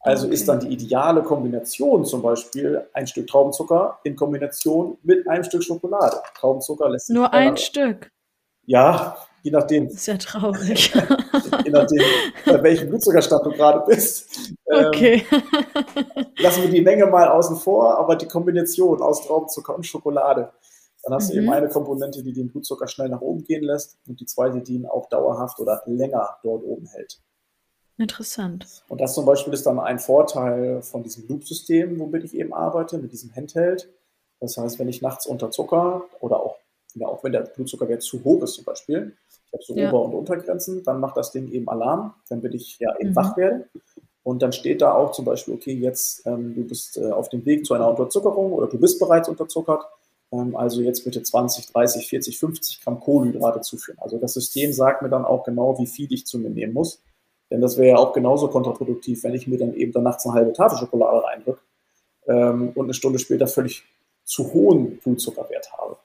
Also okay. ist dann die ideale Kombination zum Beispiel ein Stück Traubenzucker in Kombination mit einem Stück Schokolade. Traubenzucker lässt sich Nur ein Stück. Ja, je nachdem. Das ist ja traurig. je nachdem, bei welchem Blutzuckerstand du gerade bist. Ähm, okay. Ähm, lassen wir die Menge mal außen vor, aber die Kombination aus Traubenzucker und Schokolade. Dann hast mhm. du eben mhm. eine Komponente, die den Blutzucker schnell nach oben gehen lässt und die zweite, die ihn auch dauerhaft oder länger dort oben hält. Interessant. Und das zum Beispiel ist dann ein Vorteil von diesem Loop-System, womit ich eben arbeite, mit diesem Handheld. Das heißt, wenn ich nachts unter Zucker oder auch, ja, auch wenn der Blutzuckerwert zu hoch ist zum Beispiel, ich habe so ja. Ober- und Untergrenzen, dann macht das Ding eben Alarm, damit ich ja eben mhm. wach werde. Und dann steht da auch zum Beispiel, okay, jetzt ähm, du bist äh, auf dem Weg zu einer Unterzuckerung oder du bist bereits unterzuckert. Ähm, also jetzt bitte 20, 30, 40, 50 Gramm Kohlenhydrate zuführen. Also das System sagt mir dann auch genau, wie viel ich zu mir nehmen muss. Denn das wäre ja auch genauso kontraproduktiv, wenn ich mir dann eben dann nachts eine halbe Tafel Schokolade reindrücke ähm, und eine Stunde später völlig zu hohen Blutzuckerwert habe.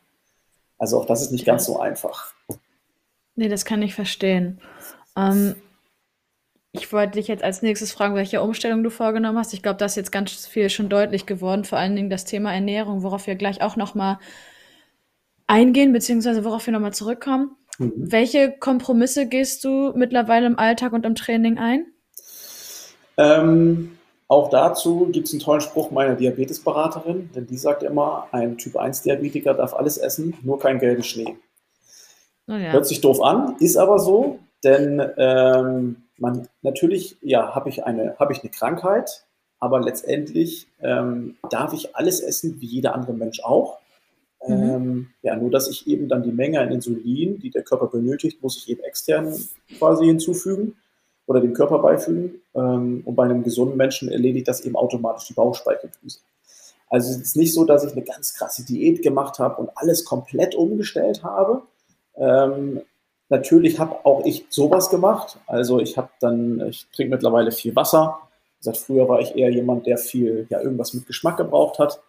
Also auch das ist nicht ganz so einfach. Nee, das kann ich verstehen. Ähm, ich wollte dich jetzt als nächstes fragen, welche Umstellung du vorgenommen hast. Ich glaube, das ist jetzt ganz viel schon deutlich geworden, vor allen Dingen das Thema Ernährung, worauf wir gleich auch nochmal eingehen, beziehungsweise worauf wir nochmal zurückkommen. Mhm. Welche Kompromisse gehst du mittlerweile im Alltag und im Training ein? Ähm, auch dazu gibt es einen tollen Spruch meiner Diabetesberaterin, denn die sagt immer, ein Typ-1-Diabetiker darf alles essen, nur kein gelben Schnee. Oh ja. Hört sich doof an, ist aber so, denn ähm, man, natürlich, ja, habe ich, eine, hab ich eine Krankheit, aber letztendlich ähm, darf ich alles essen, wie jeder andere Mensch auch. Mhm. Ähm, ja, nur dass ich eben dann die Menge an Insulin, die der Körper benötigt, muss ich eben extern quasi hinzufügen oder dem Körper beifügen. Ähm, und bei einem gesunden Menschen erledigt das eben automatisch die Bauchspeicheldrüse. Also es ist nicht so, dass ich eine ganz krasse Diät gemacht habe und alles komplett umgestellt habe. Ähm, natürlich habe auch ich sowas gemacht. Also ich habe dann, ich trinke mittlerweile viel Wasser. Wie gesagt, früher war ich eher jemand, der viel, ja, irgendwas mit Geschmack gebraucht hat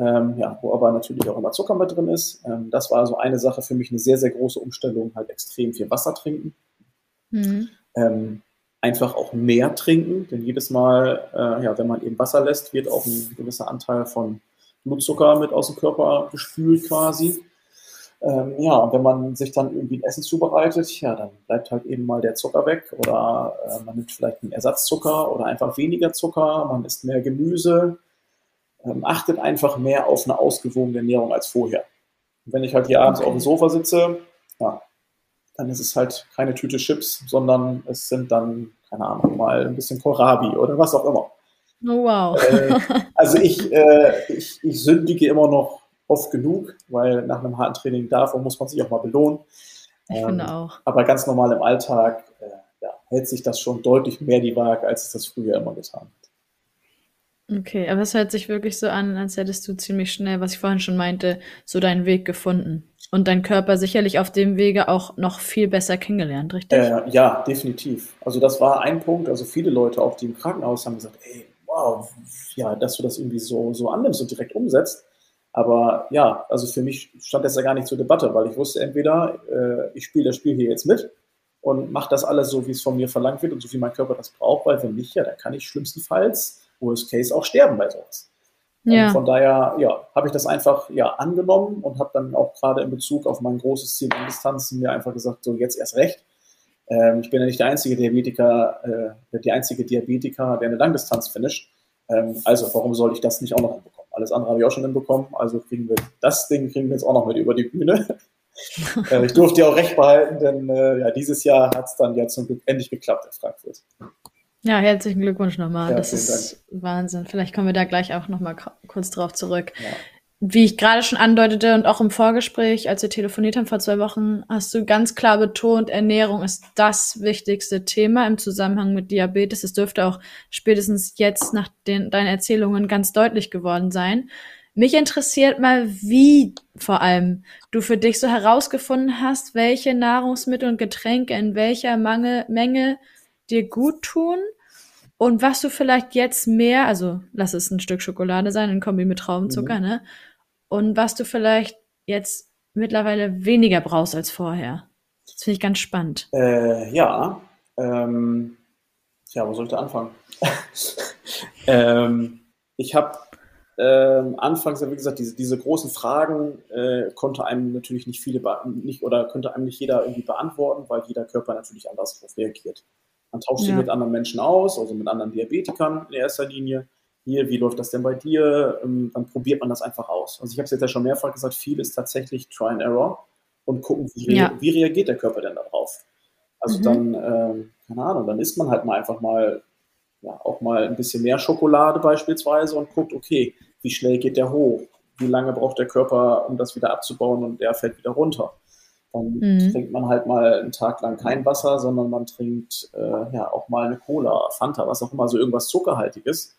ähm, ja, wo aber natürlich auch immer Zucker mit drin ist. Ähm, das war so eine Sache für mich, eine sehr, sehr große Umstellung, halt extrem viel Wasser trinken. Mhm. Ähm, einfach auch mehr trinken, denn jedes Mal, äh, ja, wenn man eben Wasser lässt, wird auch ein gewisser Anteil von Blutzucker mit aus dem Körper gespült quasi. Ähm, ja, und wenn man sich dann irgendwie ein Essen zubereitet, ja, dann bleibt halt eben mal der Zucker weg oder äh, man nimmt vielleicht einen Ersatzzucker oder einfach weniger Zucker, man isst mehr Gemüse, ähm, achtet einfach mehr auf eine ausgewogene Ernährung als vorher. Und wenn ich halt hier abends okay. auf dem Sofa sitze, ja, dann ist es halt keine Tüte Chips, sondern es sind dann, keine Ahnung, mal ein bisschen Kohlrabi oder was auch immer. Oh, wow. Äh, also ich, äh, ich, ich sündige immer noch oft genug, weil nach einem harten Training darf und muss man sich auch mal belohnen. Ich ähm, finde auch. Aber ganz normal im Alltag äh, ja, hält sich das schon deutlich mehr die Waage, als es das früher immer getan hat. Okay, aber es hört sich wirklich so an, als hättest du ziemlich schnell, was ich vorhin schon meinte, so deinen Weg gefunden. Und dein Körper sicherlich auf dem Wege auch noch viel besser kennengelernt, richtig? Äh, ja, definitiv. Also das war ein Punkt. Also viele Leute, auch die im Krankenhaus, haben gesagt, ey, wow, ja, dass du das irgendwie so, so annimmst und direkt umsetzt. Aber ja, also für mich stand das ja gar nicht zur Debatte, weil ich wusste entweder, äh, ich spiele das Spiel hier jetzt mit und mache das alles so, wie es von mir verlangt wird und so wie mein Körper das braucht, weil wenn nicht, ja, dann kann ich schlimmstenfalls Worst Case auch sterben bei sowas. Ja. Und von daher, ja, habe ich das einfach ja angenommen und habe dann auch gerade in Bezug auf mein großes Ziel in Distanzen mir einfach gesagt, so jetzt erst recht. Ähm, ich bin ja nicht der einzige Diabetiker, äh, der einzige Diabetiker, der eine Langdistanz finisht. Ähm, also warum soll ich das nicht auch noch hinbekommen? Alles andere habe ich auch schon hinbekommen, also kriegen wir das Ding kriegen wir jetzt auch noch mit über die Bühne. äh, ich durfte ja auch recht behalten, denn äh, ja, dieses Jahr hat es dann ja zum Glück endlich geklappt in Frankfurt. Ja, herzlichen Glückwunsch nochmal. Ja, das ist Dank. Wahnsinn. Vielleicht kommen wir da gleich auch nochmal kurz drauf zurück. Ja. Wie ich gerade schon andeutete und auch im Vorgespräch, als wir telefoniert haben vor zwei Wochen, hast du ganz klar betont, Ernährung ist das wichtigste Thema im Zusammenhang mit Diabetes. Es dürfte auch spätestens jetzt nach den, deinen Erzählungen ganz deutlich geworden sein. Mich interessiert mal, wie vor allem du für dich so herausgefunden hast, welche Nahrungsmittel und Getränke in welcher Mangel, Menge dir gut tun Und was du vielleicht jetzt mehr, also lass es ein Stück Schokolade sein, in Kombi mit Traubenzucker, mhm. ne? Und was du vielleicht jetzt mittlerweile weniger brauchst als vorher. Das finde ich ganz spannend. Äh, ja. Ähm, ja, wo soll ich da anfangen? ähm, ich habe ähm, anfangs, wie gesagt, diese, diese großen Fragen äh, konnte einem natürlich nicht viele nicht oder könnte einem nicht jeder irgendwie beantworten, weil jeder Körper natürlich anders darauf reagiert. Man tauscht ja. sich mit anderen Menschen aus, also mit anderen Diabetikern in erster Linie. Hier, wie läuft das denn bei dir? Ähm, dann probiert man das einfach aus. Also ich habe es jetzt ja schon mehrfach gesagt, viel ist tatsächlich Try and Error und gucken, wie, ja. wie reagiert der Körper denn darauf. Also mhm. dann, ähm, keine Ahnung, dann isst man halt mal einfach mal, ja, auch mal ein bisschen mehr Schokolade beispielsweise und guckt, okay, wie schnell geht der hoch? Wie lange braucht der Körper, um das wieder abzubauen und der fällt wieder runter? Dann mhm. trinkt man halt mal einen Tag lang kein Wasser, sondern man trinkt äh, ja auch mal eine Cola, Fanta, was auch immer, so irgendwas Zuckerhaltiges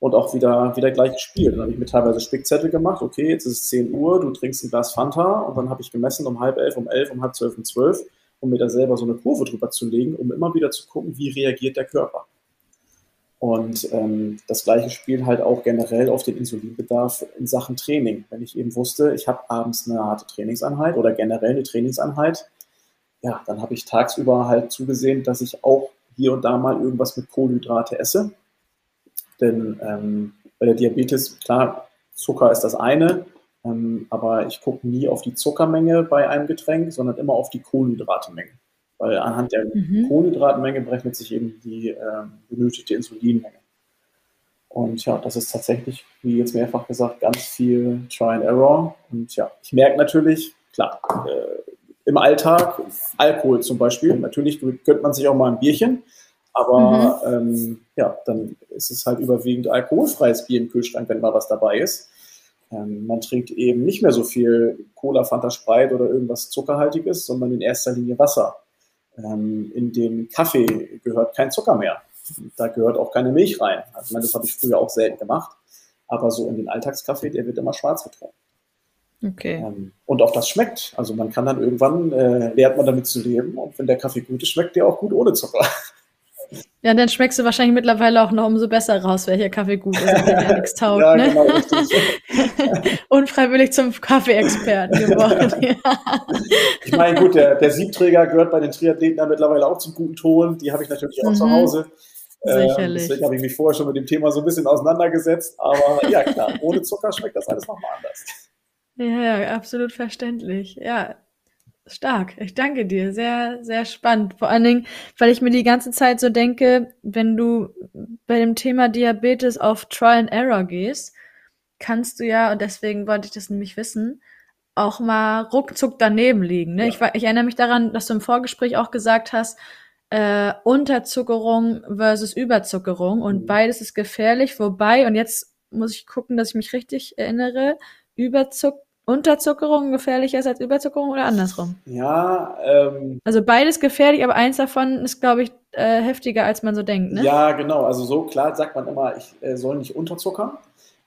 und auch wieder, wieder gleich gespielt. Dann habe ich mir teilweise Spickzettel gemacht, okay, jetzt ist es 10 Uhr, du trinkst ein Glas Fanta und dann habe ich gemessen um halb elf, um elf, um halb zwölf, um zwölf, um mir da selber so eine Kurve drüber zu legen, um immer wieder zu gucken, wie reagiert der Körper. Und ähm, das gleiche spielt halt auch generell auf den Insulinbedarf in Sachen Training. Wenn ich eben wusste, ich habe abends eine harte Trainingseinheit oder generell eine Trainingseinheit, ja, dann habe ich tagsüber halt zugesehen, dass ich auch hier und da mal irgendwas mit Kohlenhydrate esse. Denn ähm, bei der Diabetes, klar, Zucker ist das eine, ähm, aber ich gucke nie auf die Zuckermenge bei einem Getränk, sondern immer auf die Kohlenhydratemenge weil anhand der mhm. Kohlenhydratmenge berechnet sich eben die äh, benötigte Insulinmenge. Und ja, das ist tatsächlich, wie jetzt mehrfach gesagt, ganz viel Try and Error. Und ja, ich merke natürlich, klar, äh, im Alltag, Alkohol zum Beispiel, natürlich gönnt man sich auch mal ein Bierchen, aber mhm. ähm, ja, dann ist es halt überwiegend alkoholfreies Bier im Kühlschrank, wenn mal was dabei ist. Ähm, man trinkt eben nicht mehr so viel Cola, Fanta, Sprite oder irgendwas Zuckerhaltiges, sondern in erster Linie Wasser. Ähm, in den Kaffee gehört kein Zucker mehr. Da gehört auch keine Milch rein. Also, meine, das habe ich früher auch selten gemacht. Aber so in den Alltagskaffee, der wird immer schwarz getrunken. Okay. Ähm, und auch das schmeckt. Also man kann dann irgendwann, äh, lernt man damit zu leben. Und wenn der Kaffee gut ist, schmeckt der auch gut ohne Zucker. Ja, dann schmeckst du wahrscheinlich mittlerweile auch noch umso besser raus, welcher Kaffee gut ist und der nichts taugt. ja, ne? genau, Unfreiwillig zum Kaffeeexperten geworden. ja. Ich meine, gut, der, der Siebträger gehört bei den Triathleten ja mittlerweile auch zum guten Ton. Die habe ich natürlich auch mhm. zu Hause. Ähm, Sicherlich. Ähm, deswegen habe ich mich vorher schon mit dem Thema so ein bisschen auseinandergesetzt. Aber ja, klar, ohne Zucker schmeckt das alles nochmal anders. Ja, ja, absolut verständlich. Ja, Stark. Ich danke dir. Sehr, sehr spannend. Vor allen Dingen, weil ich mir die ganze Zeit so denke, wenn du bei dem Thema Diabetes auf Trial and Error gehst, kannst du ja, und deswegen wollte ich das nämlich wissen, auch mal ruckzuck daneben liegen. Ne? Ja. Ich, ich erinnere mich daran, dass du im Vorgespräch auch gesagt hast, äh, Unterzuckerung versus Überzuckerung und mhm. beides ist gefährlich, wobei, und jetzt muss ich gucken, dass ich mich richtig erinnere, Überzuckerung Unterzuckerung gefährlicher ist als Überzuckerung oder andersrum? Ja, ähm, Also beides gefährlich, aber eins davon ist, glaube ich, äh, heftiger, als man so denkt, ne? Ja, genau. Also so klar sagt man immer, ich äh, soll nicht unterzuckern.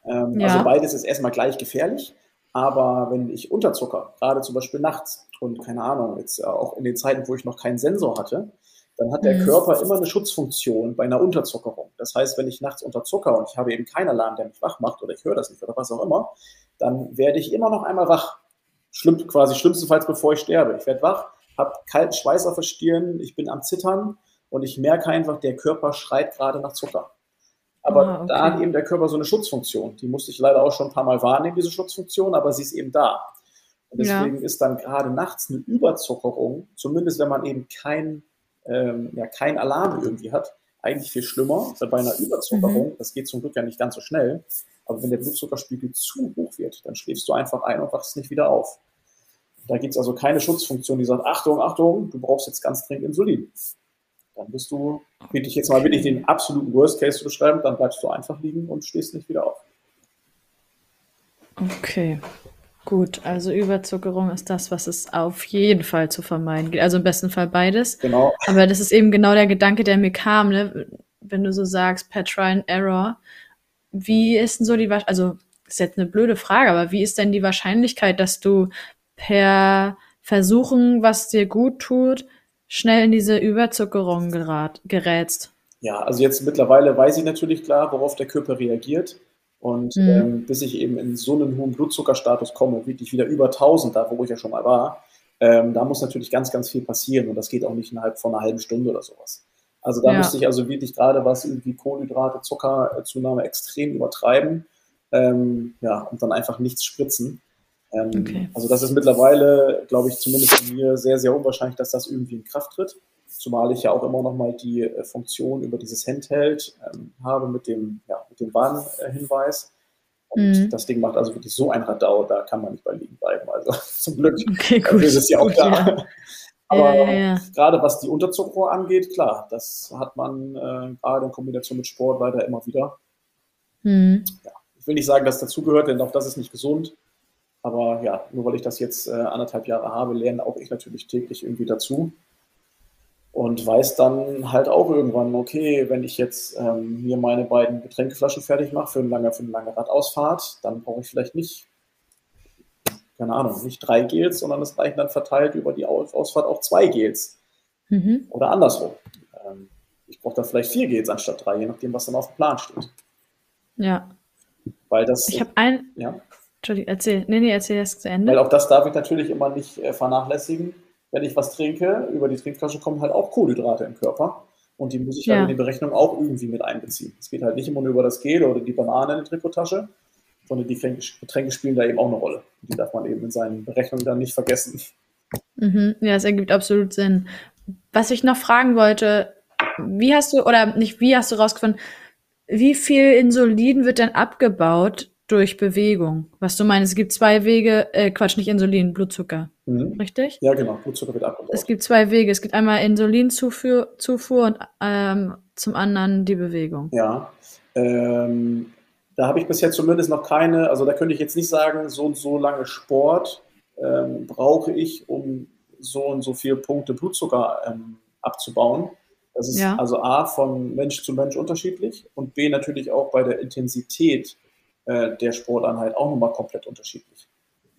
Ähm, ja. Also beides ist erstmal gleich gefährlich. Aber wenn ich unterzucker, gerade zum Beispiel nachts und keine Ahnung, jetzt äh, auch in den Zeiten, wo ich noch keinen Sensor hatte, dann hat der mhm. Körper immer eine Schutzfunktion bei einer Unterzuckerung. Das heißt, wenn ich nachts unterzucker und ich habe eben keinen Alarm, der mich wach macht oder ich höre das nicht oder was auch immer, dann werde ich immer noch einmal wach. Schlimm, quasi schlimmstenfalls, bevor ich sterbe. Ich werde wach, habe kalten Schweiß auf der Stirn, ich bin am Zittern und ich merke einfach, der Körper schreit gerade nach Zucker. Aber ah, okay. da hat eben der Körper so eine Schutzfunktion. Die musste ich leider auch schon ein paar Mal wahrnehmen, diese Schutzfunktion, aber sie ist eben da. Und deswegen ja. ist dann gerade nachts eine Überzuckerung, zumindest wenn man eben kein, ähm, ja, kein Alarm irgendwie hat, eigentlich viel schlimmer. Bei einer Überzuckerung, mhm. das geht zum Glück ja nicht ganz so schnell, aber wenn der Blutzuckerspiegel zu hoch wird, dann schläfst du einfach ein und wachst nicht wieder auf. Da gibt es also keine Schutzfunktion, die sagt, Achtung, Achtung, du brauchst jetzt ganz dringend Insulin. Dann bist du, bitte ich jetzt mal wirklich den absoluten Worst Case zu beschreiben, dann bleibst du einfach liegen und stehst nicht wieder auf. Okay. Gut, also Überzuckerung ist das, was es auf jeden Fall zu vermeiden gilt. Also im besten Fall beides. Genau. Aber das ist eben genau der Gedanke, der mir kam, ne? wenn du so sagst, per Try and Error. Wie ist denn so die, also ist jetzt eine blöde Frage, aber wie ist denn die Wahrscheinlichkeit, dass du per Versuchen, was dir gut tut, schnell in diese Überzuckerung gerat, gerätst? Ja, also jetzt mittlerweile weiß ich natürlich klar, worauf der Körper reagiert. Und mhm. ähm, bis ich eben in so einen hohen Blutzuckerstatus komme, wirklich wieder über 1000, da wo ich ja schon mal war, ähm, da muss natürlich ganz, ganz viel passieren. Und das geht auch nicht innerhalb von einer halben Stunde oder sowas. Also da ja. müsste ich also wirklich gerade was irgendwie Kohlenhydrate, Zuckerzunahme extrem übertreiben. Ähm, ja, und dann einfach nichts spritzen. Ähm, okay. Also das ist mittlerweile, glaube ich, zumindest bei mir sehr, sehr unwahrscheinlich, dass das irgendwie in Kraft tritt. Zumal ich ja auch immer noch mal die äh, Funktion über dieses Handheld ähm, habe mit dem, ja, mit dem Warnhinweis. Und mhm. das Ding macht also wirklich so ein Radau, da kann man nicht bei liegen bleiben. Also zum Glück okay, gut. ist es ja auch gut, da. Ja. Aber ja, ja, gerade was die Unterzuckerung angeht, klar, das hat man äh, gerade in Kombination mit Sport leider immer wieder. Mhm. ich will nicht sagen, dass dazugehört, denn auch das ist nicht gesund. Aber ja, nur weil ich das jetzt äh, anderthalb Jahre habe, lerne auch ich natürlich täglich irgendwie dazu und weiß dann halt auch irgendwann, okay, wenn ich jetzt ähm, mir meine beiden Getränkeflaschen fertig mache für eine lange, für eine lange Radausfahrt, dann brauche ich vielleicht nicht, keine Ahnung, nicht drei Gels, sondern es reichen dann verteilt über die Ausfahrt auch zwei Gels. Mhm. Oder andersrum. Ähm, ich brauche da vielleicht vier Gels anstatt drei, je nachdem, was dann auf dem Plan steht. Ja. Weil das. Ich habe ein. Ja. Entschuldigung, erzähl. Nee, nee, erzähl das zu Ende. Weil auch das darf ich natürlich immer nicht äh, vernachlässigen wenn ich was trinke, über die Trinkflasche kommen halt auch Kohlenhydrate im Körper. Und die muss ich ja. halt in die Berechnung auch irgendwie mit einbeziehen. Es geht halt nicht immer nur über das Gel oder die Banane in der Trikottasche, sondern die Getränke spielen da eben auch eine Rolle. Die darf man eben in seinen Berechnungen dann nicht vergessen. Mhm. Ja, es ergibt absolut Sinn. Was ich noch fragen wollte, wie hast du, oder nicht wie hast du rausgefunden, wie viel Insulin wird denn abgebaut durch Bewegung. Was du meinst, es gibt zwei Wege, äh, Quatsch, nicht Insulin, Blutzucker. Mhm. Richtig? Ja, genau, Blutzucker wird abgebaut. Es gibt zwei Wege. Es gibt einmal Insulinzufuhr Zufuhr und ähm, zum anderen die Bewegung. Ja. Ähm, da habe ich bisher zumindest noch keine, also da könnte ich jetzt nicht sagen, so und so lange Sport ähm, brauche ich, um so und so viele Punkte Blutzucker ähm, abzubauen. Das ist ja. also A von Mensch zu Mensch unterschiedlich und B natürlich auch bei der Intensität äh, der Sporteinheit auch nochmal komplett unterschiedlich.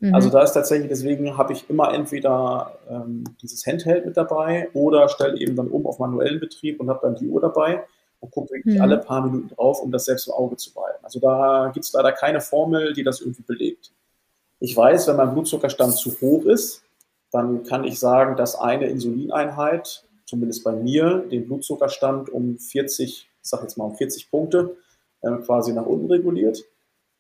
Mhm. Also da ist tatsächlich, deswegen habe ich immer entweder ähm, dieses Handheld mit dabei oder stelle eben dann um auf manuellen Betrieb und habe dann die Uhr dabei und gucke wirklich mhm. alle paar Minuten drauf, um das selbst im Auge zu behalten. Also da gibt es leider keine Formel, die das irgendwie belegt. Ich weiß, wenn mein Blutzuckerstand zu hoch ist, dann kann ich sagen, dass eine Insulineinheit, zumindest bei mir, den Blutzuckerstand um 40, ich sage jetzt mal um 40 Punkte, äh, quasi nach unten reguliert.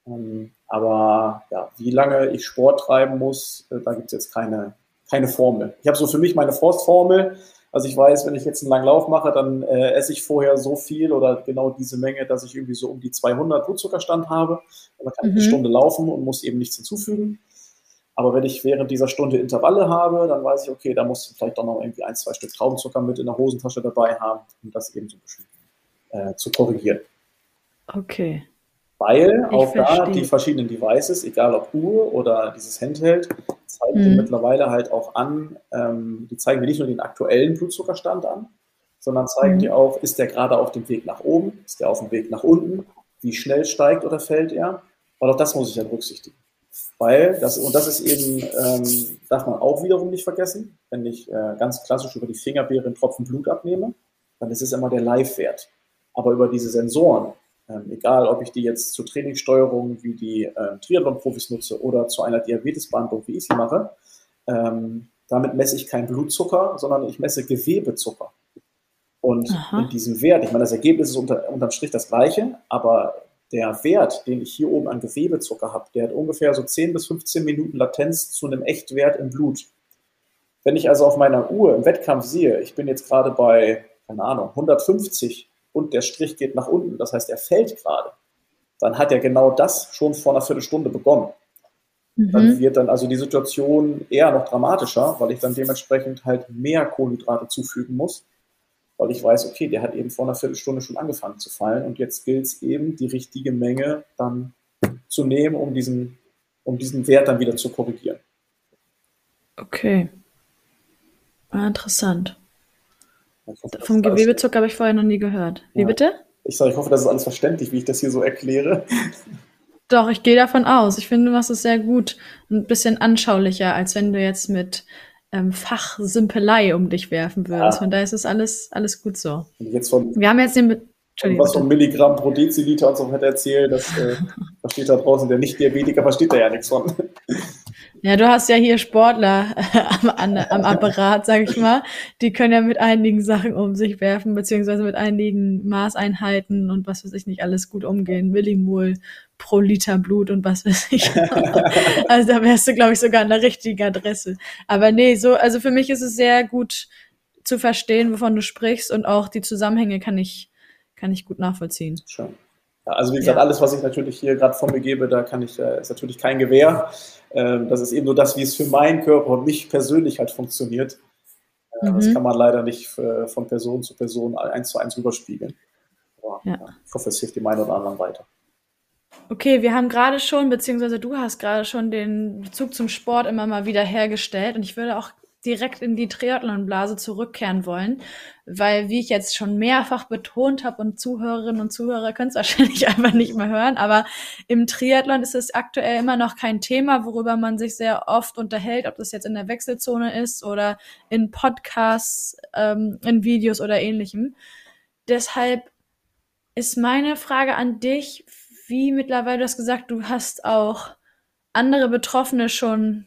Ähm, aber ja, wie lange ich Sport treiben muss, äh, da gibt es jetzt keine, keine Formel. Ich habe so für mich meine Forstformel. Also ich weiß, wenn ich jetzt einen langen Lauf mache, dann äh, esse ich vorher so viel oder genau diese Menge, dass ich irgendwie so um die 200 Blutzuckerstand habe. Dann kann mhm. ich eine Stunde laufen und muss eben nichts hinzufügen. Aber wenn ich während dieser Stunde Intervalle habe, dann weiß ich, okay, da muss ich vielleicht doch noch irgendwie ein, zwei Stück Traubenzucker mit in der Hosentasche dabei haben, um das eben so ein bisschen äh, zu korrigieren. Okay. Weil ich auch verstehe. da die verschiedenen Devices, egal ob Uhr oder dieses Handheld, zeigen mhm. mittlerweile halt auch an, ähm, die zeigen mir nicht nur den aktuellen Blutzuckerstand an, sondern zeigen mhm. dir auch, ist der gerade auf dem Weg nach oben, ist der auf dem Weg nach unten, wie schnell steigt oder fällt er. Weil auch das muss ich ja berücksichtigen. Weil, das, und das ist eben, ähm, darf man auch wiederum nicht vergessen, wenn ich äh, ganz klassisch über die Fingerbeere einen Tropfen Blut abnehme, dann ist es immer der Live-Wert. Aber über diese Sensoren, ähm, egal, ob ich die jetzt zur Trainingssteuerung wie die äh, Triathlon-Profis nutze oder zu einer Diabetesbehandlung, wie ich sie mache, ähm, damit messe ich keinen Blutzucker, sondern ich messe Gewebezucker. Und Aha. in diesem Wert, ich meine, das Ergebnis ist unter, unterm Strich das gleiche, aber der Wert, den ich hier oben an Gewebezucker habe, der hat ungefähr so 10 bis 15 Minuten Latenz zu einem Echtwert im Blut. Wenn ich also auf meiner Uhr im Wettkampf sehe, ich bin jetzt gerade bei, keine Ahnung, 150 und der Strich geht nach unten, das heißt, er fällt gerade, dann hat er genau das schon vor einer Viertelstunde begonnen. Mhm. Dann wird dann also die Situation eher noch dramatischer, weil ich dann dementsprechend halt mehr Kohlenhydrate zufügen muss, weil ich weiß, okay, der hat eben vor einer Viertelstunde schon angefangen zu fallen und jetzt gilt es eben, die richtige Menge dann zu nehmen, um diesen, um diesen Wert dann wieder zu korrigieren. Okay. Ah, interessant. Hoffe, Vom Gewebezucker habe ich vorher noch nie gehört. Wie ja. bitte? Ich sage, ich hoffe, das ist alles verständlich, wie ich das hier so erkläre. Doch, ich gehe davon aus. Ich finde, du machst es sehr gut. Ein bisschen anschaulicher, als wenn du jetzt mit ähm, Fachsimpelei um dich werfen würdest. Ja. Von daher ist es alles, alles gut so. Wir haben jetzt den, was von Milligramm pro Deziliter und so weiter erzählt, das äh, versteht da draußen der Nicht-Diabetiker, versteht da ja nichts von. Ja, du hast ja hier Sportler äh, am, an, am Apparat, sag ich mal. Die können ja mit einigen Sachen um sich werfen, beziehungsweise mit einigen Maßeinheiten und was weiß ich nicht alles gut umgehen. Millimol pro Liter Blut und was weiß ich. also da wärst du, glaube ich, sogar an der richtigen Adresse. Aber nee, so, also für mich ist es sehr gut zu verstehen, wovon du sprichst und auch die Zusammenhänge kann ich kann ich gut nachvollziehen. Schön. Ja, also wie gesagt, ja. alles, was ich natürlich hier gerade von mir gebe, da kann ich, äh, ist natürlich kein Gewehr. Ähm, das ist eben nur das, wie es für meinen Körper und mich persönlich halt funktioniert. Äh, mhm. Das kann man leider nicht von Person zu Person eins zu eins rüberspiegeln. Aber, ja. Ich hoffe, es hilft dem einen oder anderen weiter. Okay, wir haben gerade schon, beziehungsweise du hast gerade schon den Bezug zum Sport immer mal wieder hergestellt und ich würde auch direkt in die Triathlonblase zurückkehren wollen, weil, wie ich jetzt schon mehrfach betont habe und Zuhörerinnen und Zuhörer können es wahrscheinlich einfach nicht mehr hören, aber im Triathlon ist es aktuell immer noch kein Thema, worüber man sich sehr oft unterhält, ob das jetzt in der Wechselzone ist oder in Podcasts, ähm, in Videos oder ähnlichem. Deshalb ist meine Frage an dich, wie mittlerweile, du hast gesagt, du hast auch andere Betroffene schon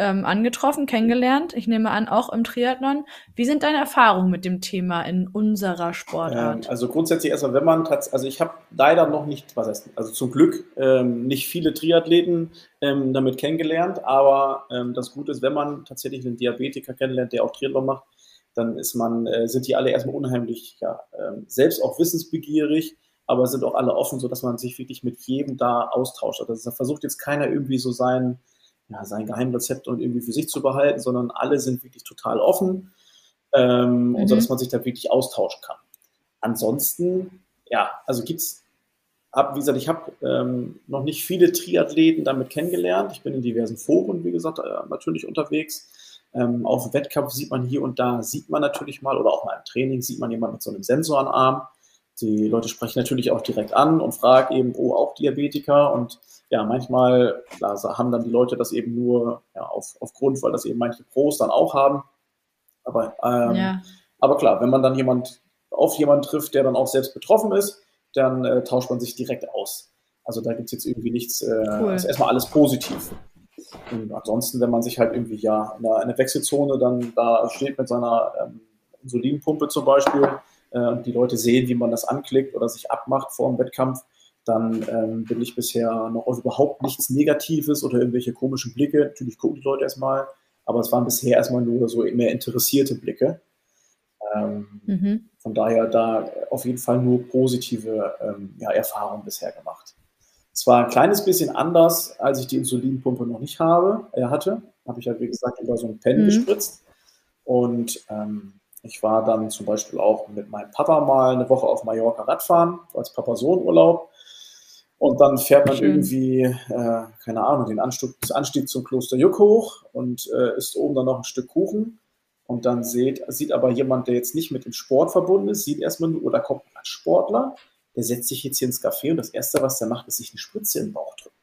ähm, angetroffen, kennengelernt. Ich nehme an, auch im Triathlon. Wie sind deine Erfahrungen mit dem Thema in unserer Sportart? Ähm, also grundsätzlich erstmal, wenn man tatsächlich, also ich habe leider noch nicht, was heißt, also zum Glück ähm, nicht viele Triathleten ähm, damit kennengelernt, aber ähm, das Gute ist, wenn man tatsächlich einen Diabetiker kennenlernt, der auch Triathlon macht, dann ist man, äh, sind die alle erstmal unheimlich, ja, ähm, selbst auch wissensbegierig aber sind auch alle offen, sodass man sich wirklich mit jedem da austauscht. Also da versucht jetzt keiner irgendwie so sein, ja, sein Geheimrezept und irgendwie für sich zu behalten, sondern alle sind wirklich total offen ähm, mhm. und so, dass man sich da wirklich austauschen kann. Ansonsten, ja, also gibt's hab, wie gesagt, ich habe ähm, noch nicht viele Triathleten damit kennengelernt. Ich bin in diversen Foren, wie gesagt, äh, natürlich unterwegs. Ähm, auf dem Wettkampf sieht man hier und da, sieht man natürlich mal, oder auch mal im Training sieht man jemanden mit so einem Sensor am Arm. Die Leute sprechen natürlich auch direkt an und fragen eben, oh, auch Diabetiker. Und ja, manchmal klar, haben dann die Leute das eben nur ja, auf, aufgrund, weil das eben manche Pros dann auch haben. Aber, ähm, ja. aber klar, wenn man dann jemand auf jemanden trifft, der dann auch selbst betroffen ist, dann äh, tauscht man sich direkt aus. Also da gibt es jetzt irgendwie nichts, äh, cool. ist erstmal alles positiv. Und ansonsten, wenn man sich halt irgendwie ja in einer, Wechselzone dann da steht mit seiner ähm, Insulinpumpe zum Beispiel äh, und die Leute sehen, wie man das anklickt oder sich abmacht vor dem Wettkampf, dann ähm, bin ich bisher noch auf überhaupt nichts Negatives oder irgendwelche komischen Blicke. Natürlich gucken die Leute erstmal, aber es waren bisher erstmal nur so mehr interessierte Blicke. Ähm, mhm. Von daher da auf jeden Fall nur positive ähm, ja, Erfahrungen bisher gemacht. Es war ein kleines bisschen anders, als ich die Insulinpumpe noch nicht habe, äh, hatte. Habe ich halt, wie gesagt, über so ein Pen mhm. gespritzt. Und ähm, ich war dann zum Beispiel auch mit meinem Papa mal eine Woche auf Mallorca Radfahren, als Papa-Sohn-Urlaub. Und dann fährt man Schön. irgendwie, äh, keine Ahnung, den Anstieg, Anstieg zum Kloster Juck hoch und äh, isst oben dann noch ein Stück Kuchen. Und dann sieht, sieht aber jemand, der jetzt nicht mit dem Sport verbunden ist, sieht erstmal nur, oder kommt ein Sportler, der setzt sich jetzt hier ins Café und das Erste, was der macht, ist sich eine Spritze in den Bauch drücken.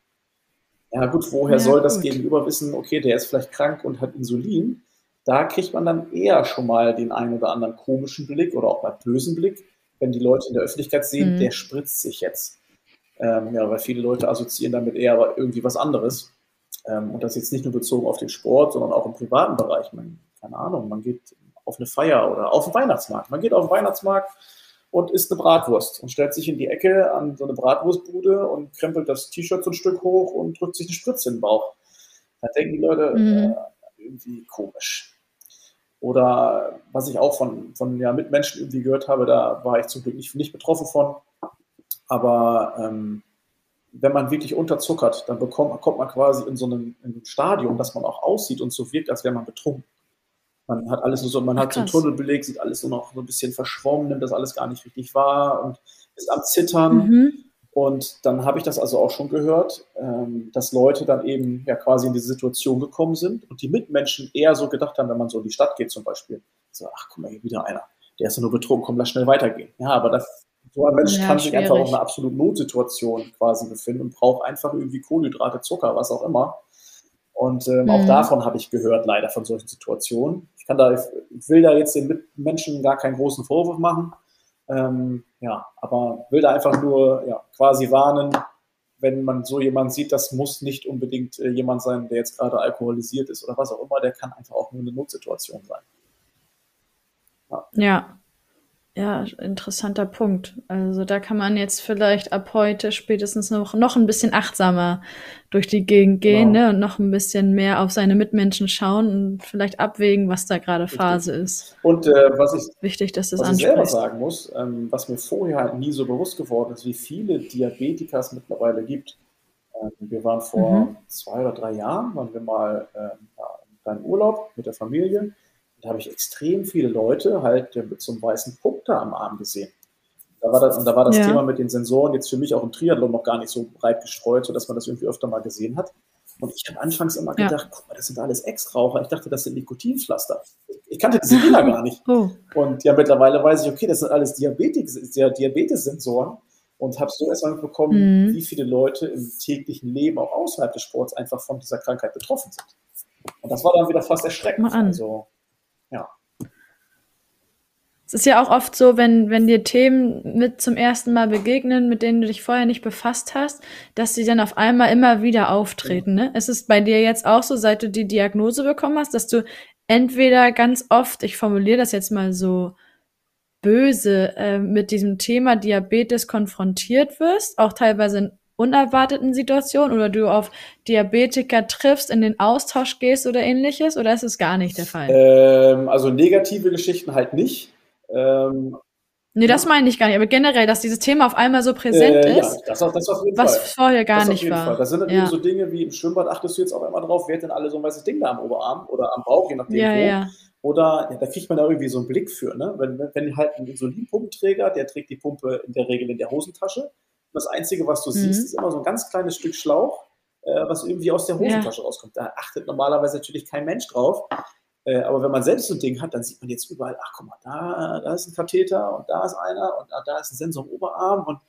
Ja gut, woher ja, soll das Gegenüber wissen, okay, der ist vielleicht krank und hat Insulin? Da kriegt man dann eher schon mal den einen oder anderen komischen Blick oder auch mal bösen Blick, wenn die Leute in der Öffentlichkeit sehen, mhm. der spritzt sich jetzt. Ähm, ja, weil viele Leute assoziieren damit eher irgendwie was anderes. Ähm, und das jetzt nicht nur bezogen auf den Sport, sondern auch im privaten Bereich. Man, keine Ahnung, man geht auf eine Feier oder auf den Weihnachtsmarkt. Man geht auf den Weihnachtsmarkt und isst eine Bratwurst und stellt sich in die Ecke an so eine Bratwurstbude und krempelt das T-Shirt so ein Stück hoch und drückt sich eine Spritze in den Bauch. Da denken die Leute, mhm. äh, irgendwie komisch. Oder was ich auch von, von ja, Mitmenschen irgendwie gehört habe, da war ich zum Glück nicht, nicht betroffen von, aber ähm, wenn man wirklich unterzuckert, dann bekommt, kommt man quasi in so einem, in einem Stadium, dass man auch aussieht und so wirkt, als wäre man betrunken. Man hat alles nur so, man hat so einen Tunnelbeleg, sieht alles nur noch so ein bisschen verschwommen, nimmt das alles gar nicht richtig wahr und ist am Zittern. Mhm. Und dann habe ich das also auch schon gehört, ähm, dass Leute dann eben ja quasi in diese Situation gekommen sind und die Mitmenschen eher so gedacht haben, wenn man so in die Stadt geht zum Beispiel, so, ach, guck mal, hier wieder einer, der ist ja nur betrunken, komm, lass schnell weitergehen. Ja, aber das, so ein Mensch ja, kann sich einfach auch in einer absoluten Notsituation quasi befinden und braucht einfach irgendwie Kohlenhydrate, Zucker, was auch immer. Und ähm, mhm. auch davon habe ich gehört, leider von solchen Situationen. Ich kann da, ich will da jetzt den Menschen gar keinen großen Vorwurf machen. Ähm, ja, aber will da einfach nur ja, quasi warnen, wenn man so jemanden sieht, das muss nicht unbedingt äh, jemand sein, der jetzt gerade alkoholisiert ist oder was auch immer, der kann einfach auch nur eine Notsituation sein. Ja. ja. Ja, interessanter Punkt. Also da kann man jetzt vielleicht ab heute spätestens noch, noch ein bisschen achtsamer durch die Gegend gehen genau. ne? und noch ein bisschen mehr auf seine Mitmenschen schauen und vielleicht abwägen, was da gerade Phase ist. Und äh, was ich, Wichtig, dass das was ich selber sagen muss, ähm, was mir vorher halt nie so bewusst geworden ist, wie viele Diabetiker es mittlerweile gibt. Ähm, wir waren vor mhm. zwei oder drei Jahren, waren wir mal äh, ja, in Urlaub mit der Familie da habe ich extrem viele Leute halt mit so einem weißen Puck da am Arm gesehen. Da war das, und da war das ja. Thema mit den Sensoren jetzt für mich auch im Triathlon noch gar nicht so breit gestreut, sodass man das irgendwie öfter mal gesehen hat. Und ich habe anfangs immer ja. gedacht, guck mal, das sind alles Ex-Raucher. Ich dachte, das sind Nikotinpflaster. Ich kannte diese Dinger gar nicht. Oh. Und ja, mittlerweile weiß ich, okay, das sind alles Diabetes-Sensoren. Und habe so erstmal mitbekommen, mhm. wie viele Leute im täglichen Leben, auch außerhalb des Sports, einfach von dieser Krankheit betroffen sind. Und das war dann wieder fast erschreckend. Also, ja. Es ist ja auch oft so, wenn, wenn dir Themen mit zum ersten Mal begegnen, mit denen du dich vorher nicht befasst hast, dass sie dann auf einmal immer wieder auftreten. Ne? Es ist bei dir jetzt auch so, seit du die Diagnose bekommen hast, dass du entweder ganz oft, ich formuliere das jetzt mal so böse, äh, mit diesem Thema Diabetes konfrontiert wirst, auch teilweise in unerwarteten Situationen oder du auf Diabetiker triffst, in den Austausch gehst oder ähnliches? Oder ist es gar nicht der Fall? Ähm, also negative Geschichten halt nicht. Ähm, nee, das meine ich gar nicht. Aber generell, dass dieses Thema auf einmal so präsent äh, ist, ja, das, das auf was Fall. vorher gar das nicht war. Fall. Das sind dann ja. so Dinge wie im Schwimmbad, achtest du jetzt auch immer drauf, wer hat denn alle so ein weißes Ding da am Oberarm oder am Bauch, je nachdem ja, wo. Ja. Oder ja, da kriegt man da irgendwie so einen Blick für. Ne? Wenn, wenn halt ein Insulinpumpenträger, der trägt die Pumpe in der Regel in der Hosentasche, das Einzige, was du mhm. siehst, ist immer so ein ganz kleines Stück Schlauch, äh, was irgendwie aus der Hosentasche ja. rauskommt. Da achtet normalerweise natürlich kein Mensch drauf. Äh, aber wenn man selbst so ein Ding hat, dann sieht man jetzt überall, ach guck mal, da, da ist ein Katheter und da ist einer und da, da ist ein Sensor im Oberarm und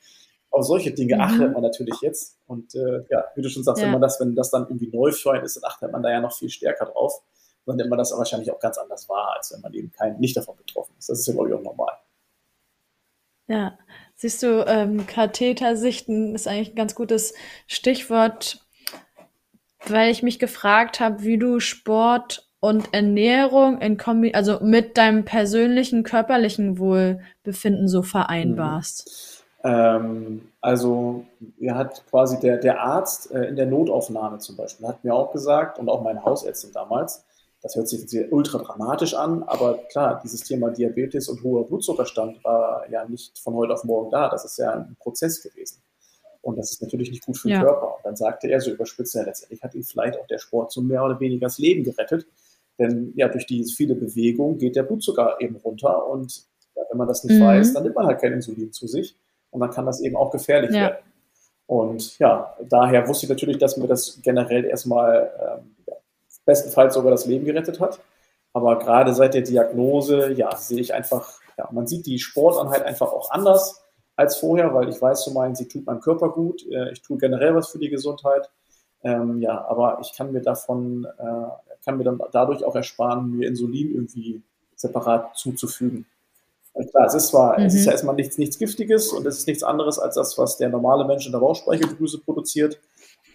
auf solche Dinge mhm. achtet man natürlich jetzt. Und äh, ja, wie du schon sagst, ja. wenn man das, wenn das dann irgendwie neu für einen ist, dann achtet man da ja noch viel stärker drauf. Dann nimmt man das wahrscheinlich auch ganz anders wahr, als wenn man eben kein, nicht davon betroffen ist. Das ist ja, glaube ich, auch normal. Ja, siehst du, ähm, Kathetersichten ist eigentlich ein ganz gutes Stichwort, weil ich mich gefragt habe, wie du Sport und Ernährung in Kombi also mit deinem persönlichen körperlichen Wohlbefinden so vereinbarst. Mhm. Ähm, also, er hat quasi der, der Arzt äh, in der Notaufnahme zum Beispiel, hat mir auch gesagt, und auch meine Hausärztin damals, das hört sich sehr ultra dramatisch an, aber klar, dieses Thema Diabetes und hoher Blutzuckerstand war ja nicht von heute auf morgen da. Das ist ja ein Prozess gewesen. Und das ist natürlich nicht gut für den ja. Körper. Und dann sagte er so überspitzt, ja, letztendlich hat ihn vielleicht auch der Sport so mehr oder weniger das Leben gerettet. Denn ja, durch die viele Bewegung geht der Blutzucker eben runter. Und ja, wenn man das nicht mhm. weiß, dann nimmt man halt kein Insulin zu sich. Und dann kann das eben auch gefährlich ja. werden. Und ja, daher wusste ich natürlich, dass mir das generell erstmal ähm, bestenfalls sogar das Leben gerettet hat. Aber gerade seit der Diagnose, ja, sehe ich einfach, ja, man sieht die Sporteinheit einfach auch anders als vorher, weil ich weiß zum einen, sie tut meinem Körper gut, äh, ich tue generell was für die Gesundheit. Ähm, ja, aber ich kann mir davon, äh, kann mir dann dadurch auch ersparen, mir Insulin irgendwie separat zuzufügen. Und klar, es ist zwar, mhm. es ist ja erstmal nichts, nichts Giftiges und es ist nichts anderes als das, was der normale Mensch in der Bauchspeicheldrüse produziert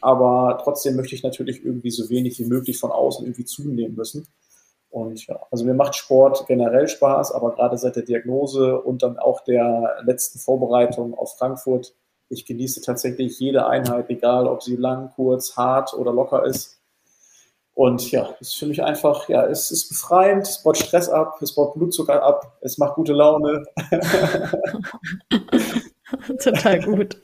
aber trotzdem möchte ich natürlich irgendwie so wenig wie möglich von außen irgendwie zunehmen müssen. Und ja, also mir macht Sport generell Spaß, aber gerade seit der Diagnose und dann auch der letzten Vorbereitung auf Frankfurt, ich genieße tatsächlich jede Einheit, egal ob sie lang, kurz, hart oder locker ist. Und ja, es ist für mich einfach, ja, es ist befreiend, es baut Stress ab, es baut Blutzucker ab, es macht gute Laune. Total gut.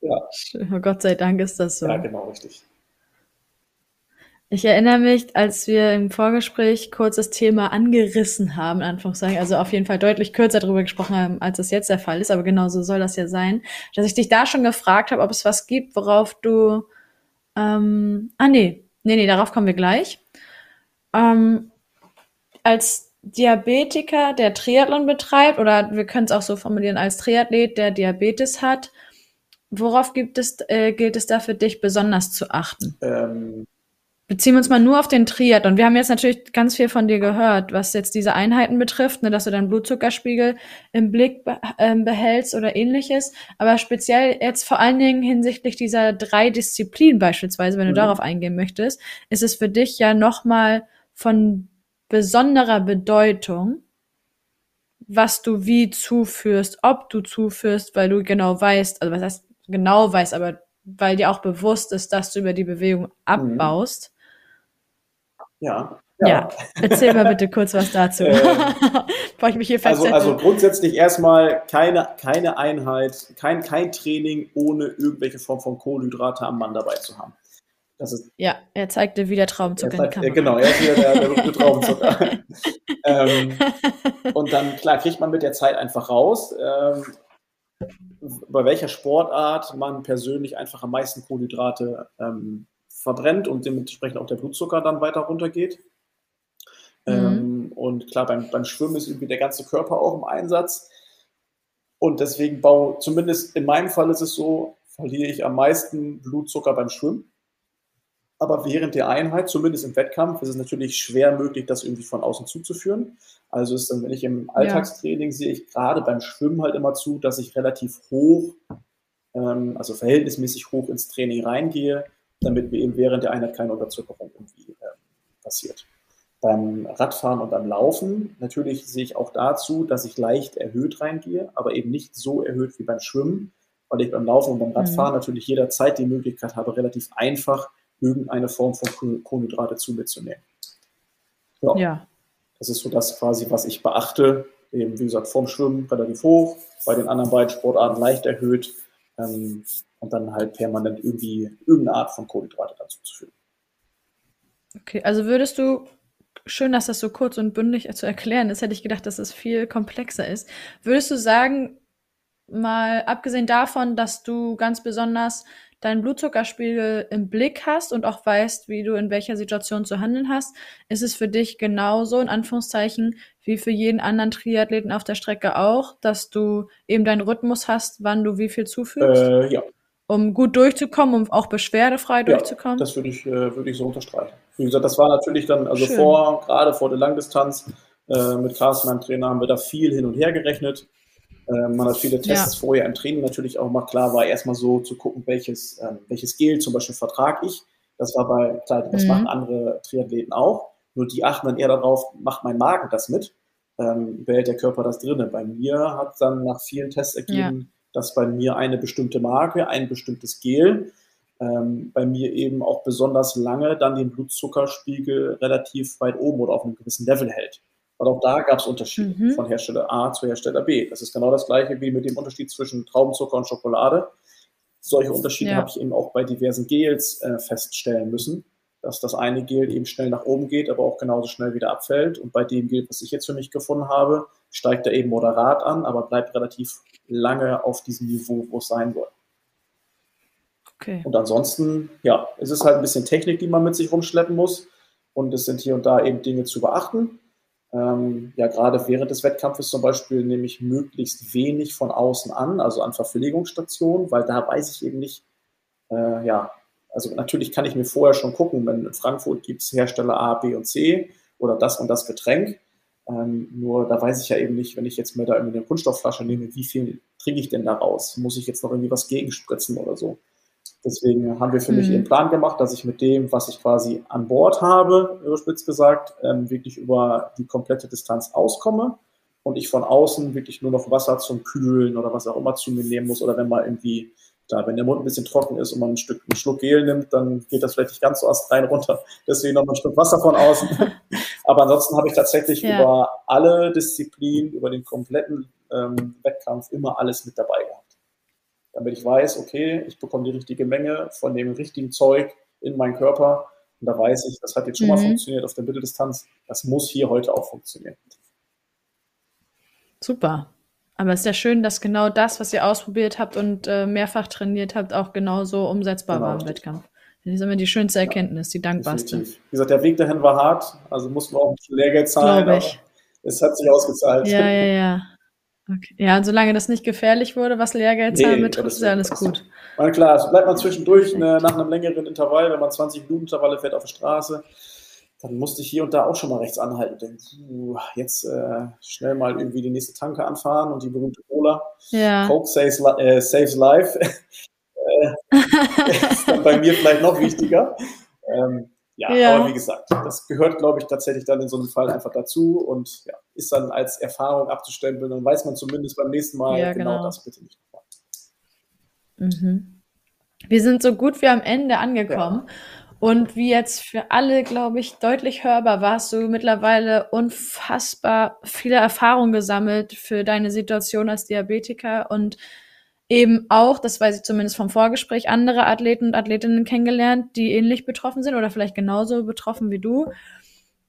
Ja. Gott sei Dank ist das so. Ja, genau, richtig. Ich erinnere mich, als wir im Vorgespräch kurz das Thema angerissen haben, Anführungszeichen, also auf jeden Fall deutlich kürzer darüber gesprochen haben, als es jetzt der Fall ist, aber genau so soll das ja sein, dass ich dich da schon gefragt habe, ob es was gibt, worauf du, ähm, ah nee, nee, nee, darauf kommen wir gleich. Ähm, als Diabetiker, der Triathlon betreibt, oder wir können es auch so formulieren, als Triathlet, der Diabetes hat, Worauf gibt es, äh, gilt es da für dich besonders zu achten? Ähm, beziehen wir uns mal nur auf den Triathlon. Wir haben jetzt natürlich ganz viel von dir gehört, was jetzt diese Einheiten betrifft, ne, dass du deinen Blutzuckerspiegel im Blick äh, behältst oder ähnliches. Aber speziell jetzt vor allen Dingen hinsichtlich dieser drei Disziplinen beispielsweise, wenn du mhm. darauf eingehen möchtest, ist es für dich ja nochmal von besonderer Bedeutung, was du wie zuführst, ob du zuführst, weil du genau weißt, also was heißt genau weißt, aber weil dir auch bewusst ist, dass du über die Bewegung mhm. abbaust. Ja. Ja. ja. erzähl mal bitte kurz was dazu. Ähm, ich mich hier also, also grundsätzlich erstmal keine, keine Einheit, kein, kein Training ohne irgendwelche Form von Kohlenhydrate am Mann dabei zu haben. Das ist, ja, er zeigte wieder Traumzucker in die Kamera. Genau, er ist wieder der, der berühmte Traumzucker. ähm, und dann, klar, kriegt man mit der Zeit einfach raus, ähm, bei welcher Sportart man persönlich einfach am meisten Kohlenhydrate ähm, verbrennt und dementsprechend auch der Blutzucker dann weiter runtergeht. Mhm. Ähm, und klar, beim, beim Schwimmen ist irgendwie der ganze Körper auch im Einsatz. Und deswegen baue, zumindest in meinem Fall ist es so, verliere ich am meisten Blutzucker beim Schwimmen. Aber während der Einheit, zumindest im Wettkampf, ist es natürlich schwer möglich, das irgendwie von außen zuzuführen. Also ist dann, wenn ich im Alltagstraining ja. sehe ich gerade beim Schwimmen halt immer zu, dass ich relativ hoch, ähm, also verhältnismäßig hoch ins Training reingehe, damit mir eben während der Einheit keine Unterzuckerung irgendwie äh, passiert. Beim Radfahren und beim Laufen natürlich sehe ich auch dazu, dass ich leicht erhöht reingehe, aber eben nicht so erhöht wie beim Schwimmen, weil ich beim Laufen und beim Radfahren mhm. natürlich jederzeit die Möglichkeit habe, relativ einfach irgendeine Form von Kohlenhydrate zu mir zu nehmen. Ja. ja. Das ist so das quasi, was ich beachte. Eben, wie gesagt, vorm Schwimmen relativ hoch, bei den anderen beiden Sportarten leicht erhöht ähm, und dann halt permanent irgendwie irgendeine Art von Kohlenhydrate dazu zu führen. Okay, also würdest du, schön, dass das so kurz und bündig zu erklären ist, hätte ich gedacht, dass es viel komplexer ist. Würdest du sagen, mal abgesehen davon, dass du ganz besonders deinen Blutzuckerspiegel im Blick hast und auch weißt, wie du in welcher Situation zu handeln hast, ist es für dich genauso, in Anführungszeichen, wie für jeden anderen Triathleten auf der Strecke auch, dass du eben deinen Rhythmus hast, wann du wie viel zufügst? Äh, ja. Um gut durchzukommen, um auch beschwerdefrei ja, durchzukommen? das würde ich, äh, würde ich so unterstreichen. Wie gesagt, das war natürlich dann, also Schön. vor, gerade vor der Langdistanz, äh, mit Carsten, meinem Trainer, haben wir da viel hin und her gerechnet. Ähm, man hat viele Tests ja. vorher im Training natürlich auch gemacht. Klar war erstmal so zu gucken, welches, ähm, welches Gel zum Beispiel vertrage ich. Das war bei, klar, das mhm. machen andere Triathleten auch. Nur die achten dann eher darauf, macht mein Magen das mit? Ähm, behält der Körper das drinnen? Bei mir hat dann nach vielen Tests ergeben, ja. dass bei mir eine bestimmte Marke, ein bestimmtes Gel, ähm, bei mir eben auch besonders lange dann den Blutzuckerspiegel relativ weit oben oder auf einem gewissen Level hält. Weil auch da gab es Unterschiede mhm. von Hersteller A zu Hersteller B. Das ist genau das gleiche wie mit dem Unterschied zwischen Traubenzucker und Schokolade. Solche Unterschiede ja. habe ich eben auch bei diversen Gels äh, feststellen müssen, dass das eine Gel eben schnell nach oben geht, aber auch genauso schnell wieder abfällt. Und bei dem Gel, was ich jetzt für mich gefunden habe, steigt er eben moderat an, aber bleibt relativ lange auf diesem Niveau, wo es sein soll. Okay. Und ansonsten, ja, es ist halt ein bisschen Technik, die man mit sich rumschleppen muss. Und es sind hier und da eben Dinge zu beachten. Ähm, ja, gerade während des Wettkampfes zum Beispiel nehme ich möglichst wenig von außen an, also an Verpflegungsstationen, weil da weiß ich eben nicht, äh, ja, also natürlich kann ich mir vorher schon gucken, wenn in Frankfurt gibt es Hersteller A, B und C oder das und das Getränk. Ähm, nur da weiß ich ja eben nicht, wenn ich jetzt mir da irgendwie eine Kunststoffflasche nehme, wie viel trinke ich denn daraus? Muss ich jetzt noch irgendwie was gegenspritzen oder so? Deswegen haben wir für mhm. mich den Plan gemacht, dass ich mit dem, was ich quasi an Bord habe, überspitzt gesagt, ähm, wirklich über die komplette Distanz auskomme und ich von außen wirklich nur noch Wasser zum Kühlen oder was auch immer zu mir nehmen muss oder wenn mal irgendwie, da, wenn der Mund ein bisschen trocken ist und man ein Stück, einen Schluck Gel nimmt, dann geht das vielleicht nicht ganz so astrein runter. Deswegen noch mal ein Stück Wasser von außen. Aber ansonsten habe ich tatsächlich ja. über alle Disziplinen, über den kompletten ähm, Wettkampf immer alles mit dabei gehabt damit ich weiß, okay, ich bekomme die richtige Menge von dem richtigen Zeug in meinen Körper. Und da weiß ich, das hat jetzt schon mhm. mal funktioniert auf der Mitteldistanz. Das muss hier heute auch funktionieren. Super. Aber es ist ja schön, dass genau das, was ihr ausprobiert habt und äh, mehrfach trainiert habt, auch genauso umsetzbar genau. war im Wettkampf. Das ist immer die schönste Erkenntnis, die dankbarste. Definitiv. Wie gesagt, der Weg dahin war hart, also mussten wir auch ein bisschen Lehrgeld zahlen, aber es hat sich ausgezahlt. Ja, ja, ja. Okay. Ja, und solange das nicht gefährlich wurde, was Lehrgeldzahlen nee, betrifft, ist ja alles gut. Na klar, es bleibt man zwischendurch ne, nach einem längeren Intervall, wenn man 20 Minuten Intervalle fährt auf der Straße, dann musste ich hier und da auch schon mal rechts anhalten und denken, jetzt äh, schnell mal irgendwie die nächste Tanke anfahren und die berühmte Cola. Ja. Coke saves, äh, saves life. äh, ist dann bei mir vielleicht noch wichtiger. Ähm, ja, ja, aber wie gesagt, das gehört, glaube ich, tatsächlich dann in so einem Fall einfach dazu und ja, ist dann als Erfahrung abzustempeln. Dann weiß man zumindest beim nächsten Mal ja, genau, genau, das bitte nicht nochmal. Mhm. Wir sind so gut wie am Ende angekommen. Ja. Und wie jetzt für alle, glaube ich, deutlich hörbar warst du mittlerweile unfassbar viele Erfahrungen gesammelt für deine Situation als Diabetiker und eben auch, das weiß ich zumindest vom Vorgespräch, andere Athleten und Athletinnen kennengelernt, die ähnlich betroffen sind oder vielleicht genauso betroffen wie du.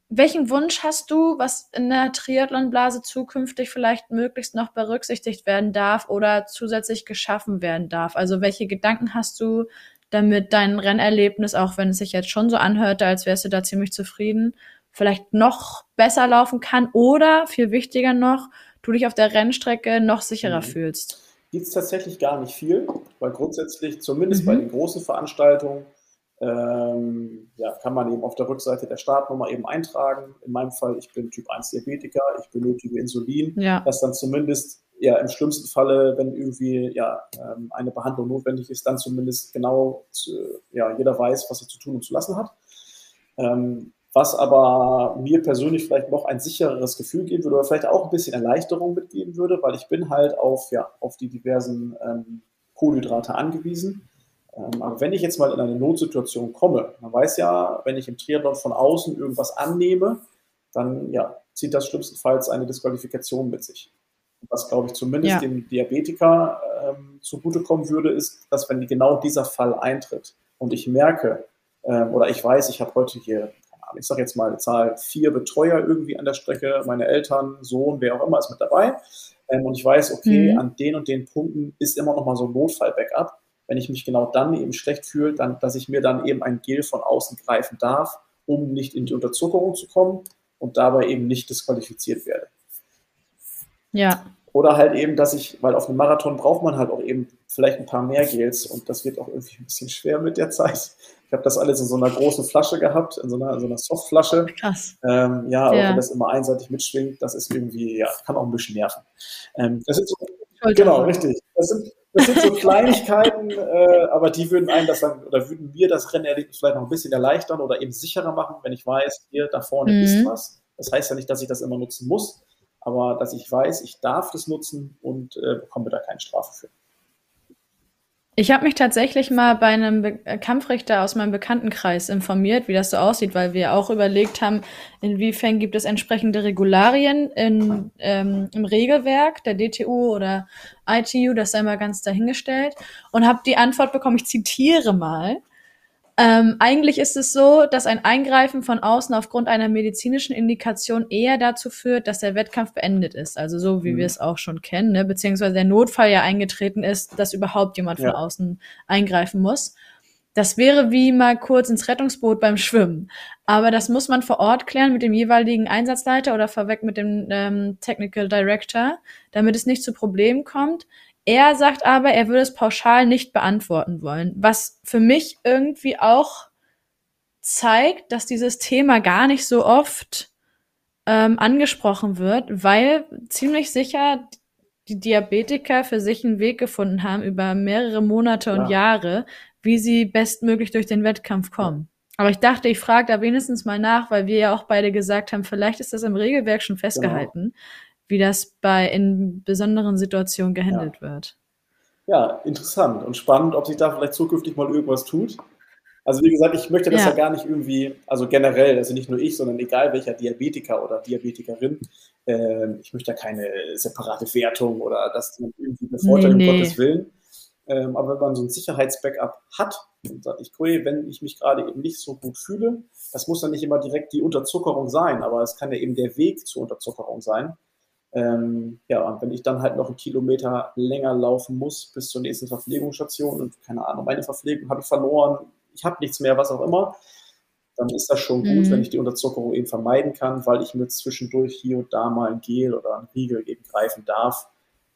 Welchen Wunsch hast du, was in der Triathlonblase zukünftig vielleicht möglichst noch berücksichtigt werden darf oder zusätzlich geschaffen werden darf? Also welche Gedanken hast du, damit dein Rennerlebnis, auch wenn es sich jetzt schon so anhörte, als wärst du da ziemlich zufrieden, vielleicht noch besser laufen kann oder viel wichtiger noch, du dich auf der Rennstrecke noch sicherer mhm. fühlst? Gibt es tatsächlich gar nicht viel, weil grundsätzlich, zumindest mhm. bei den großen Veranstaltungen, ähm, ja, kann man eben auf der Rückseite der Startnummer eben eintragen. In meinem Fall, ich bin Typ 1 Diabetiker, ich benötige Insulin, ja. das dann zumindest ja im schlimmsten Falle, wenn irgendwie ja ähm, eine Behandlung notwendig ist, dann zumindest genau zu, ja, jeder weiß, was er zu tun und zu lassen hat. Ähm, was aber mir persönlich vielleicht noch ein sichereres Gefühl geben würde oder vielleicht auch ein bisschen Erleichterung mitgeben würde, weil ich bin halt auf, ja, auf die diversen ähm, Kohlenhydrate angewiesen. Ähm, aber wenn ich jetzt mal in eine Notsituation komme, man weiß ja, wenn ich im Triathlon von außen irgendwas annehme, dann ja, zieht das schlimmstenfalls eine Disqualifikation mit sich. Was, glaube ich, zumindest ja. dem Diabetiker ähm, zugutekommen würde, ist, dass wenn genau dieser Fall eintritt und ich merke, ähm, oder ich weiß, ich habe heute hier ich sage jetzt mal eine Zahl, vier Betreuer irgendwie an der Strecke, meine Eltern, Sohn, wer auch immer ist mit dabei. Ähm, und ich weiß, okay, mhm. an den und den Punkten ist immer noch mal so ein Notfall-Backup. Wenn ich mich genau dann eben schlecht fühle, dann, dass ich mir dann eben ein Gel von außen greifen darf, um nicht in die Unterzuckerung zu kommen und dabei eben nicht disqualifiziert werde. Ja. Oder halt eben, dass ich, weil auf einem Marathon braucht man halt auch eben vielleicht ein paar mehr Gels und das wird auch irgendwie ein bisschen schwer mit der Zeit. Ich habe das alles in so einer großen Flasche gehabt, in so einer, in so einer Softflasche. Krass. Ähm, ja, aber ja. wenn das immer einseitig mitschwingt, das ist irgendwie, ja, kann auch ein bisschen nerven. Ähm, das sind so, genau, richtig. Das sind, das sind so Kleinigkeiten, äh, aber die würden einen das dann, oder würden mir das Rennerlebnis vielleicht noch ein bisschen erleichtern oder eben sicherer machen, wenn ich weiß, hier da vorne mhm. ist was. Das heißt ja nicht, dass ich das immer nutzen muss, aber dass ich weiß, ich darf das nutzen und äh, bekomme da keine Strafe für. Ich habe mich tatsächlich mal bei einem Be äh, Kampfrichter aus meinem Bekanntenkreis informiert, wie das so aussieht, weil wir auch überlegt haben, inwiefern gibt es entsprechende Regularien in, ähm, im Regelwerk der DTU oder ITU, das sei mal ganz dahingestellt, und habe die Antwort bekommen, ich zitiere mal, ähm, eigentlich ist es so, dass ein Eingreifen von außen aufgrund einer medizinischen Indikation eher dazu führt, dass der Wettkampf beendet ist. Also so wie mhm. wir es auch schon kennen, ne? beziehungsweise der Notfall ja eingetreten ist, dass überhaupt jemand ja. von außen eingreifen muss. Das wäre wie mal kurz ins Rettungsboot beim Schwimmen. Aber das muss man vor Ort klären mit dem jeweiligen Einsatzleiter oder vorweg mit dem ähm, Technical Director, damit es nicht zu Problemen kommt. Er sagt aber, er würde es pauschal nicht beantworten wollen, was für mich irgendwie auch zeigt, dass dieses Thema gar nicht so oft ähm, angesprochen wird, weil ziemlich sicher die Diabetiker für sich einen Weg gefunden haben über mehrere Monate und ja. Jahre, wie sie bestmöglich durch den Wettkampf kommen. Aber ich dachte, ich frage da wenigstens mal nach, weil wir ja auch beide gesagt haben, vielleicht ist das im Regelwerk schon festgehalten. Genau wie das bei in besonderen Situationen gehandelt ja. wird. Ja, interessant und spannend, ob sich da vielleicht zukünftig mal irgendwas tut. Also wie gesagt, ich möchte das ja, ja gar nicht irgendwie, also generell, also nicht nur ich, sondern egal welcher Diabetiker oder Diabetikerin, äh, ich möchte da keine separate Wertung oder das irgendwie bevorteilen, nee, nee. um Gottes Willen. Ähm, aber wenn man so ein Sicherheitsbackup hat und sagt, ich, cool, wenn ich mich gerade eben nicht so gut fühle, das muss dann nicht immer direkt die Unterzuckerung sein, aber es kann ja eben der Weg zur Unterzuckerung sein. Ähm, ja, und wenn ich dann halt noch einen Kilometer länger laufen muss bis zur nächsten Verpflegungsstation und keine Ahnung, meine Verpflegung habe ich verloren, ich habe nichts mehr, was auch immer, dann ist das schon gut, mhm. wenn ich die Unterzuckerung eben vermeiden kann, weil ich mir zwischendurch hier und da mal ein Gel oder ein Riegel eben greifen darf,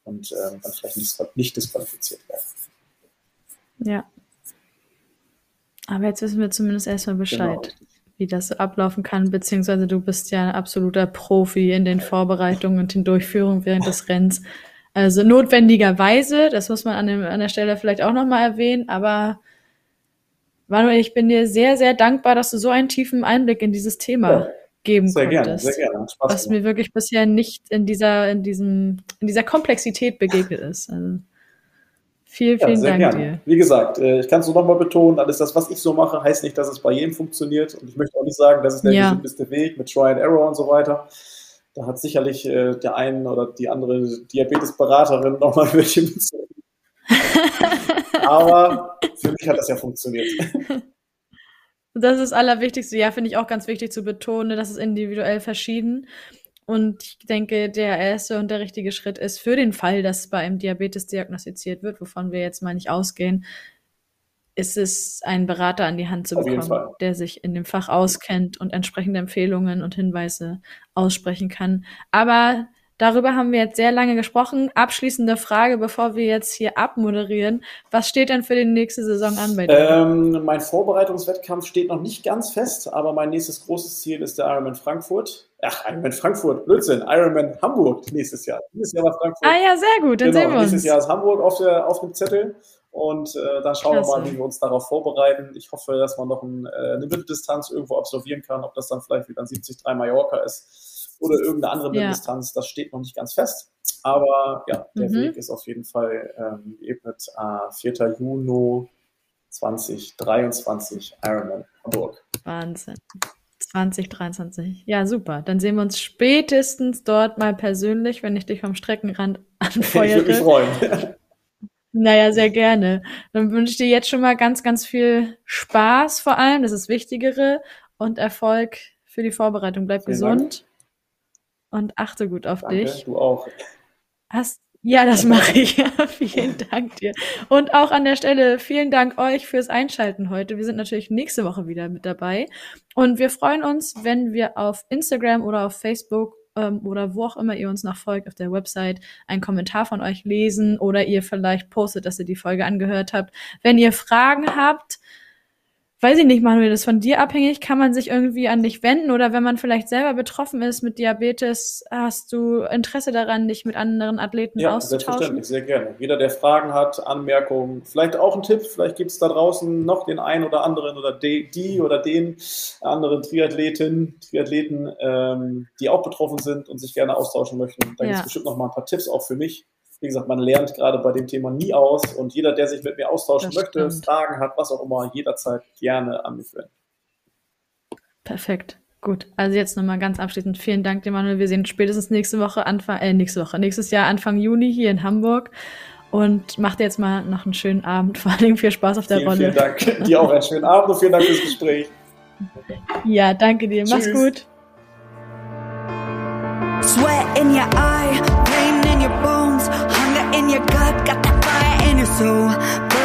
und ähm, dann vielleicht nicht, nicht disqualifiziert werden. Ja. Aber jetzt wissen wir zumindest erstmal Bescheid, genau. Wie das ablaufen kann, beziehungsweise du bist ja ein absoluter Profi in den Vorbereitungen und den Durchführungen während des Rennens. Also notwendigerweise, das muss man an, dem, an der Stelle vielleicht auch nochmal erwähnen, aber Manuel, ich bin dir sehr, sehr dankbar, dass du so einen tiefen Einblick in dieses Thema ja, geben sehr konntest. Gerne, sehr gerne. Spaß was mir wirklich bisher nicht in dieser, in diesem, in dieser Komplexität begegnet ist. Also, vielen, vielen ja, Dank gerne. dir. Wie gesagt, äh, ich kann es nur nochmal betonen, alles das, was ich so mache, heißt nicht, dass es bei jedem funktioniert. Und ich möchte auch nicht sagen, das ist der ja. gesündeste Weg mit Try and Error und so weiter. Da hat sicherlich äh, der einen oder die andere Diabetesberaterin nochmal welche mitzunehmen. Aber für mich hat das ja funktioniert. Das ist das Allerwichtigste. Ja, finde ich auch ganz wichtig zu betonen, dass es individuell verschieden. Und ich denke, der erste und der richtige Schritt ist für den Fall, dass bei einem Diabetes diagnostiziert wird, wovon wir jetzt mal nicht ausgehen, ist es, einen Berater an die Hand zu bekommen, der sich in dem Fach auskennt und entsprechende Empfehlungen und Hinweise aussprechen kann. Aber darüber haben wir jetzt sehr lange gesprochen. Abschließende Frage, bevor wir jetzt hier abmoderieren. Was steht denn für die nächste Saison an bei dir? Ähm, mein Vorbereitungswettkampf steht noch nicht ganz fest, aber mein nächstes großes Ziel ist der Ironman Frankfurt. Ach, Ironman Frankfurt, Blödsinn. Ironman Hamburg nächstes Jahr. Nächstes Jahr war Frankfurt. Ah ja, sehr gut, dann genau, sehen wir uns. Nächstes Jahr ist Hamburg auf, der, auf dem Zettel. Und äh, dann schauen Klasse. wir mal, wie wir uns darauf vorbereiten. Ich hoffe, dass man noch ein, äh, eine Mitteldistanz irgendwo absolvieren kann, ob das dann vielleicht wieder ein 73 Mallorca ist oder irgendeine andere Mitteldistanz. Ja. Das steht noch nicht ganz fest. Aber ja, der mhm. Weg ist auf jeden Fall ähm, geebnet. Äh, 4. Juni 2023 Ironman Hamburg. Wahnsinn. 2023. Ja, super. Dann sehen wir uns spätestens dort mal persönlich, wenn ich dich vom Streckenrand anfeuere. Ich würde mich freuen. Naja, sehr gerne. Dann wünsche ich dir jetzt schon mal ganz, ganz viel Spaß vor allem, das ist das Wichtigere, und Erfolg für die Vorbereitung. Bleib Vielen gesund Dank. Und achte gut auf Danke, dich. Du auch. Hast, ja, das mache ich. vielen Dank dir. Und auch an der Stelle vielen Dank euch fürs Einschalten heute. Wir sind natürlich nächste Woche wieder mit dabei. Und wir freuen uns, wenn wir auf Instagram oder auf Facebook ähm, oder wo auch immer ihr uns noch folgt auf der Website einen Kommentar von euch lesen oder ihr vielleicht postet, dass ihr die Folge angehört habt. Wenn ihr Fragen habt, weiß ich nicht, Manuel, das ist von dir abhängig, kann man sich irgendwie an dich wenden oder wenn man vielleicht selber betroffen ist mit Diabetes, hast du Interesse daran, dich mit anderen Athleten ja, auszutauschen? Ja, selbstverständlich, sehr gerne. Jeder, der Fragen hat, Anmerkungen, vielleicht auch ein Tipp, vielleicht gibt es da draußen noch den einen oder anderen oder die, die oder den anderen Triathleten, Triathleten, ähm, die auch betroffen sind und sich gerne austauschen möchten. Da ja. gibt es bestimmt noch mal ein paar Tipps auch für mich wie gesagt, man lernt gerade bei dem Thema nie aus und jeder, der sich mit mir austauschen das möchte, stimmt. Fragen hat, was auch immer, jederzeit gerne an mich wenden. Perfekt. Gut, also jetzt nochmal ganz abschließend vielen Dank, Manuel. Wir sehen uns spätestens nächste Woche, Anfang, äh, nächste Woche, nächstes Jahr, Anfang Juni hier in Hamburg. Und macht jetzt mal noch einen schönen Abend. Vor allem viel Spaß auf der vielen, Rolle. Vielen Dank. Dir auch einen schönen Abend und vielen Dank fürs Gespräch. Ja, danke dir. Tschüss. Mach's gut. Sweat in your eye, your gut, got that fire in your soul,